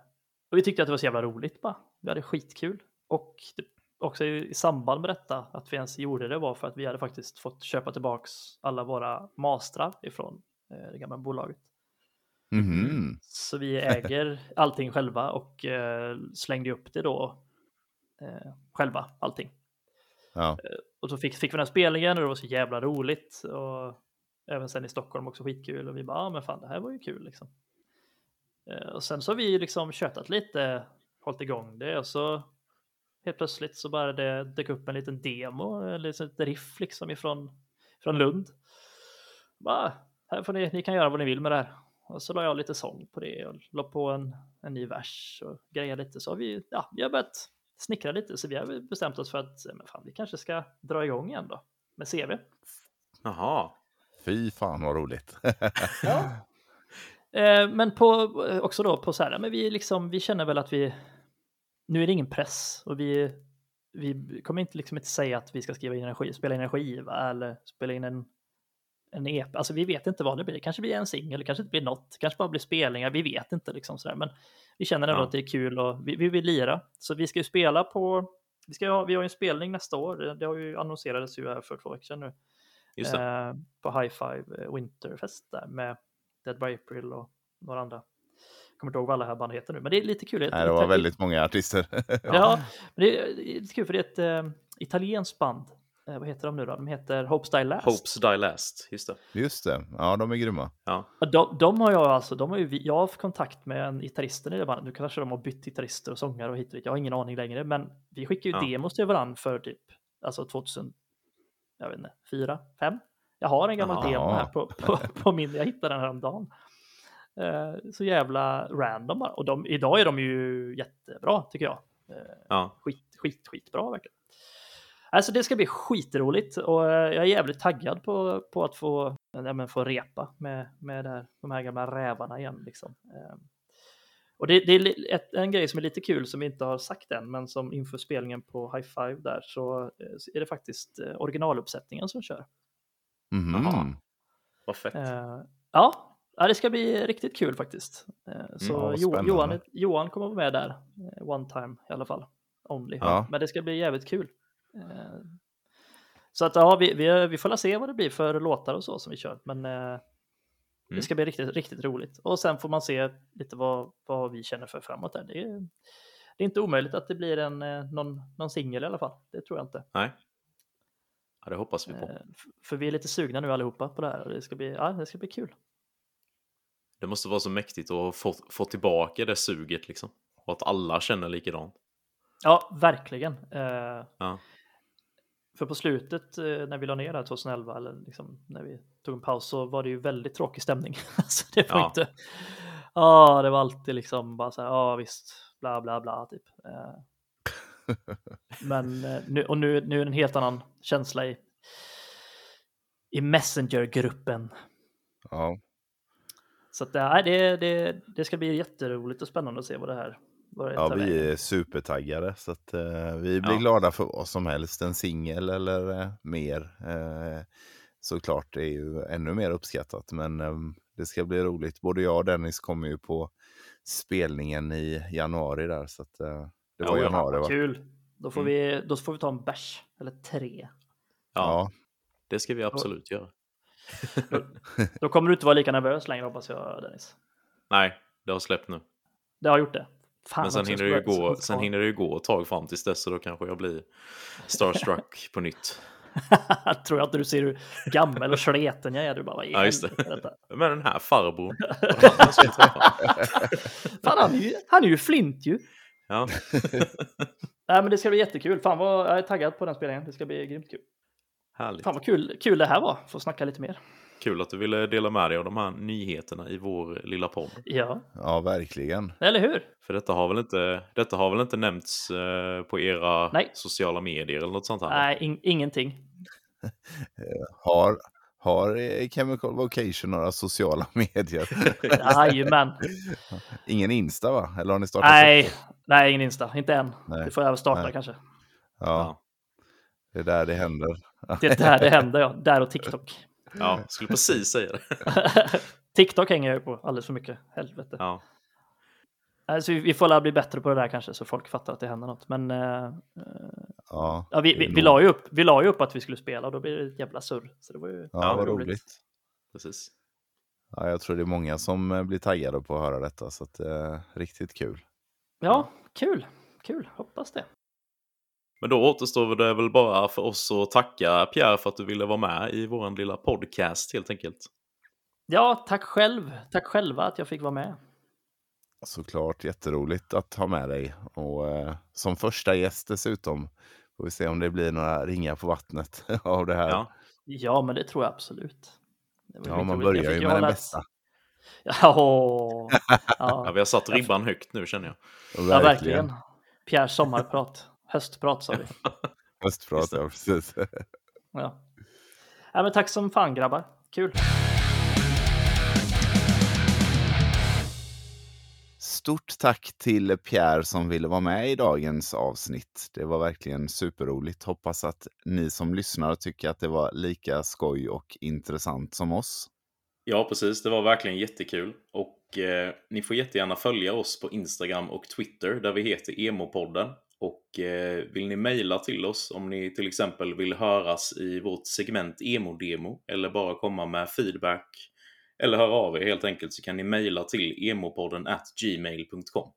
och vi tyckte att det var så jävla roligt bara. Vi hade skitkul. Och det, också i, i samband med detta, att vi ens gjorde det var för att vi hade faktiskt fått köpa tillbaks alla våra mastrar ifrån eh, det gamla bolaget. Mhm. Så vi äger allting själva och eh, slängde upp det då eh, själva, allting. Ja. Och så fick, fick vi den här spelningen och det var så jävla roligt. Och även sen i Stockholm också skitkul. Och vi bara, ja men fan det här var ju kul liksom. Eh, och sen så har vi liksom tjötat lite, hållit igång det och så helt plötsligt så bara det dök upp en liten demo, eller ett riff liksom ifrån, från Lund. Bara, här får ni, ni kan göra vad ni vill med det här. Och så la jag lite sång på det och la på en, en ny vers och grejer lite. Så har vi, ja, vi har börjat snickra lite så vi har väl bestämt oss för att men fan, vi kanske ska dra igång igen då med CV. Jaha. Fy fan vad roligt. Eh, men på, också då på så här, men vi, liksom, vi känner väl att vi, nu är det ingen press och vi, vi kommer inte, liksom inte säga att vi ska skriva in energi, spela in en skiva eller spela in en, en EP. Alltså vi vet inte vad det blir, kanske blir en singel, kanske inte blir något, kanske bara blir spelningar, vi vet inte liksom sådär. Men vi känner ändå Ja. att det är kul och vi, vi vill lira. Så vi ska ju spela på, vi, ska ha, vi har ju en spelning nästa år, det, har ju annonserades ju här för två veckor sedan nu. Eh, på High Five eh, Winterfest där med Dead by April och några andra. Jag kommer inte ihåg vad alla här band heter nu, men det är lite kul. Nej, det var väldigt många artister. Ja, men det är lite kul för det är ett eh, italienskt band. Eh, vad heter de nu då? De heter Hope Style Last. Hopes Die Last. Just det. Just det. Ja, de är grymma. Ja. De, de har jag alltså, de har ju, jag har haft kontakt med en gitarristen i det bandet. Nu kanske de har bytt gitarrister och sångare och hit och dit. Jag har ingen aning längre, men vi skickar ju Ja. demos till varandra för typ, alltså 2000, jag vet inte, fyra, fem. Jag har en gammal Jaha. demo här på, på, på min, jag hittade den häromdagen. Eh, så jävla random bara. Och de, idag är de ju jättebra tycker jag. Eh, Ja. skit, skit, skitbra verkligen. Alltså det ska bli skitroligt och eh, jag är jävligt taggad på, på att få, ja, men få repa med, med det här, de här gamla rävarna igen. Liksom. Eh, Och det, det är ett, en grej som är lite kul som vi inte har sagt än, men som inför spelningen på High Five där så eh, är det faktiskt eh, originaluppsättningen som kör. Mhm. Jaha. Vad fett. Eh, ja, ja, det ska bli riktigt kul faktiskt. Eh, så ja, vad jo, spännande. Johan, Johan kommer vara med där, one time i alla fall. Only. Ja. Men det ska bli jävligt kul. Eh, så att ja, vi, vi, vi får se vad det blir för låtar och så som vi kör. Men eh, det Mm. ska bli riktigt, riktigt roligt. Och sen får man se lite vad, vad vi känner för framåt där. Det är, det är inte omöjligt att det blir en, eh, någon, någon singel i alla fall. Det tror jag inte. Nej. Ja, det hoppas vi på. Eh, För vi är lite sugna nu allihopa på det här och det ska bli, ja, det ska bli kul. Det måste vara så mäktigt att få, få tillbaka det suget liksom. Och att alla känner likadant. Ja, verkligen. Eh, Ja. För på slutet eh, när vi la ner det här 2011, eller liksom när vi tog en paus, så var det ju väldigt tråkig stämning. alltså det var Ja. inte... Ja, det var alltid liksom bara så här, ja visst, bla bla bla, typ. Eh, Men eh, nu, och nu, nu är det en helt annan känsla i, i Messenger-gruppen. Ja. Så att, nej, det, det, det ska bli jätteroligt och spännande att se vad det här ja, vi vägen. är supertaggade. Så att, eh, vi blir Ja. glada för vad som helst. En singel eller eh, mer. Eh, såklart, det är ju ännu mer uppskattat. Men eh, det ska bli roligt. Både jag och Dennis kommer ju på spelningen i januari där. Så att, eh, det var ja. januari va? Kul. Då får, Mm. vi, då får vi ta en bärs, eller tre. Ja, Ja, det ska vi absolut göra. Då kommer du inte vara lika nervös längre hoppas jag Dennis. Nej, det har släppt nu. Det har gjort det. Fan, Men sen hinner, det ju gå, sen hinner det ju gå ett tag fram tills dess, så då kanske jag blir starstruck på nytt. Tror jag inte du ser hur gammal och sleten jag är. Du bara, vad Ja, just det. detta? Men den här farbrorn. Fan, han är ju, han är ju flint ju. Ja, Nej, men det ska bli jättekul. Fan vad jag är taggad på den spelningen. Det ska bli grymt kul. härligt. Fan vad kul, kul det här var. Få snacka lite mer. Kul att du ville dela med dig av de här nyheterna i vår lilla podd. Ja, ja verkligen. eller hur? För detta har väl inte, detta har väl inte nämnts eh, på era Nej. sociala medier eller något sånt här? Nej, in, ingenting. Har, har Chemical Vocation några sociala medier? Jajamän. Ingen Insta va? Eller har ni startat? upp Nej, nej, ingen Insta. Inte än. Nej. Det får jag väl starta Nej. kanske. det? Ja, det är där det händer. Det är där det händer, ja. Där och TikTok. Ja, skulle precis säga det. TikTok hänger jag ju på alldeles för mycket. Helvete. Ja, Alltså, vi- får lära bli bättre på det där kanske så folk fattar att det händer något. Men eh, Ja, ja, vi, det vi, vi, la ju upp, vi la ju upp att vi skulle spela och då blir det ett jävla surr. Så det var ju Ja, Ja, vad roligt. roligt. precis. Ja, jag tror det är många som eh, blir taggade på att höra detta, så att, eh, riktigt kul. Ja, kul. Kul, hoppas det. Men då återstår det väl bara för oss att tacka Pierre för att du ville vara med i vår lilla podcast helt enkelt. Ja, tack själv. Tack själva att jag fick vara med. Såklart jätteroligt att ha med dig. Och eh, som första gäst dessutom. Får vi se om det blir några ringar på vattnet av det här. Ja, Ja, men det tror jag absolut. Det var Ja, man roligt. Börjar ju med den bästa. Ja, ja, ja, vi har satt ribban högt nu känner jag. ja, verkligen. Pierres sommarprat. Höstprat sa vi. Höstprat, ja precis. Ja. ja, men tack som fan grabbar. Kul. Stort tack till Pierre som ville vara med i dagens avsnitt. Det var verkligen superroligt. Hoppas att ni som lyssnar tycker att det var lika skoj och intressant som oss. Ja, precis. Det var verkligen jättekul. Och eh, ni får jättegärna följa oss på Instagram och Twitter där vi heter Emopodden. Och eh, vill ni mejla till oss om ni till exempel vill höras i vårt segment Emo-demo eller bara komma med feedback eller höra av er helt enkelt så kan ni mejla till emopodden at gmail.com.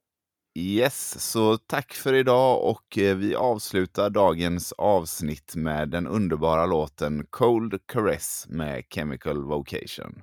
Yes, så tack för idag och eh, vi avslutar dagens avsnitt med den underbara låten Cold Caress med Chemical Vocation.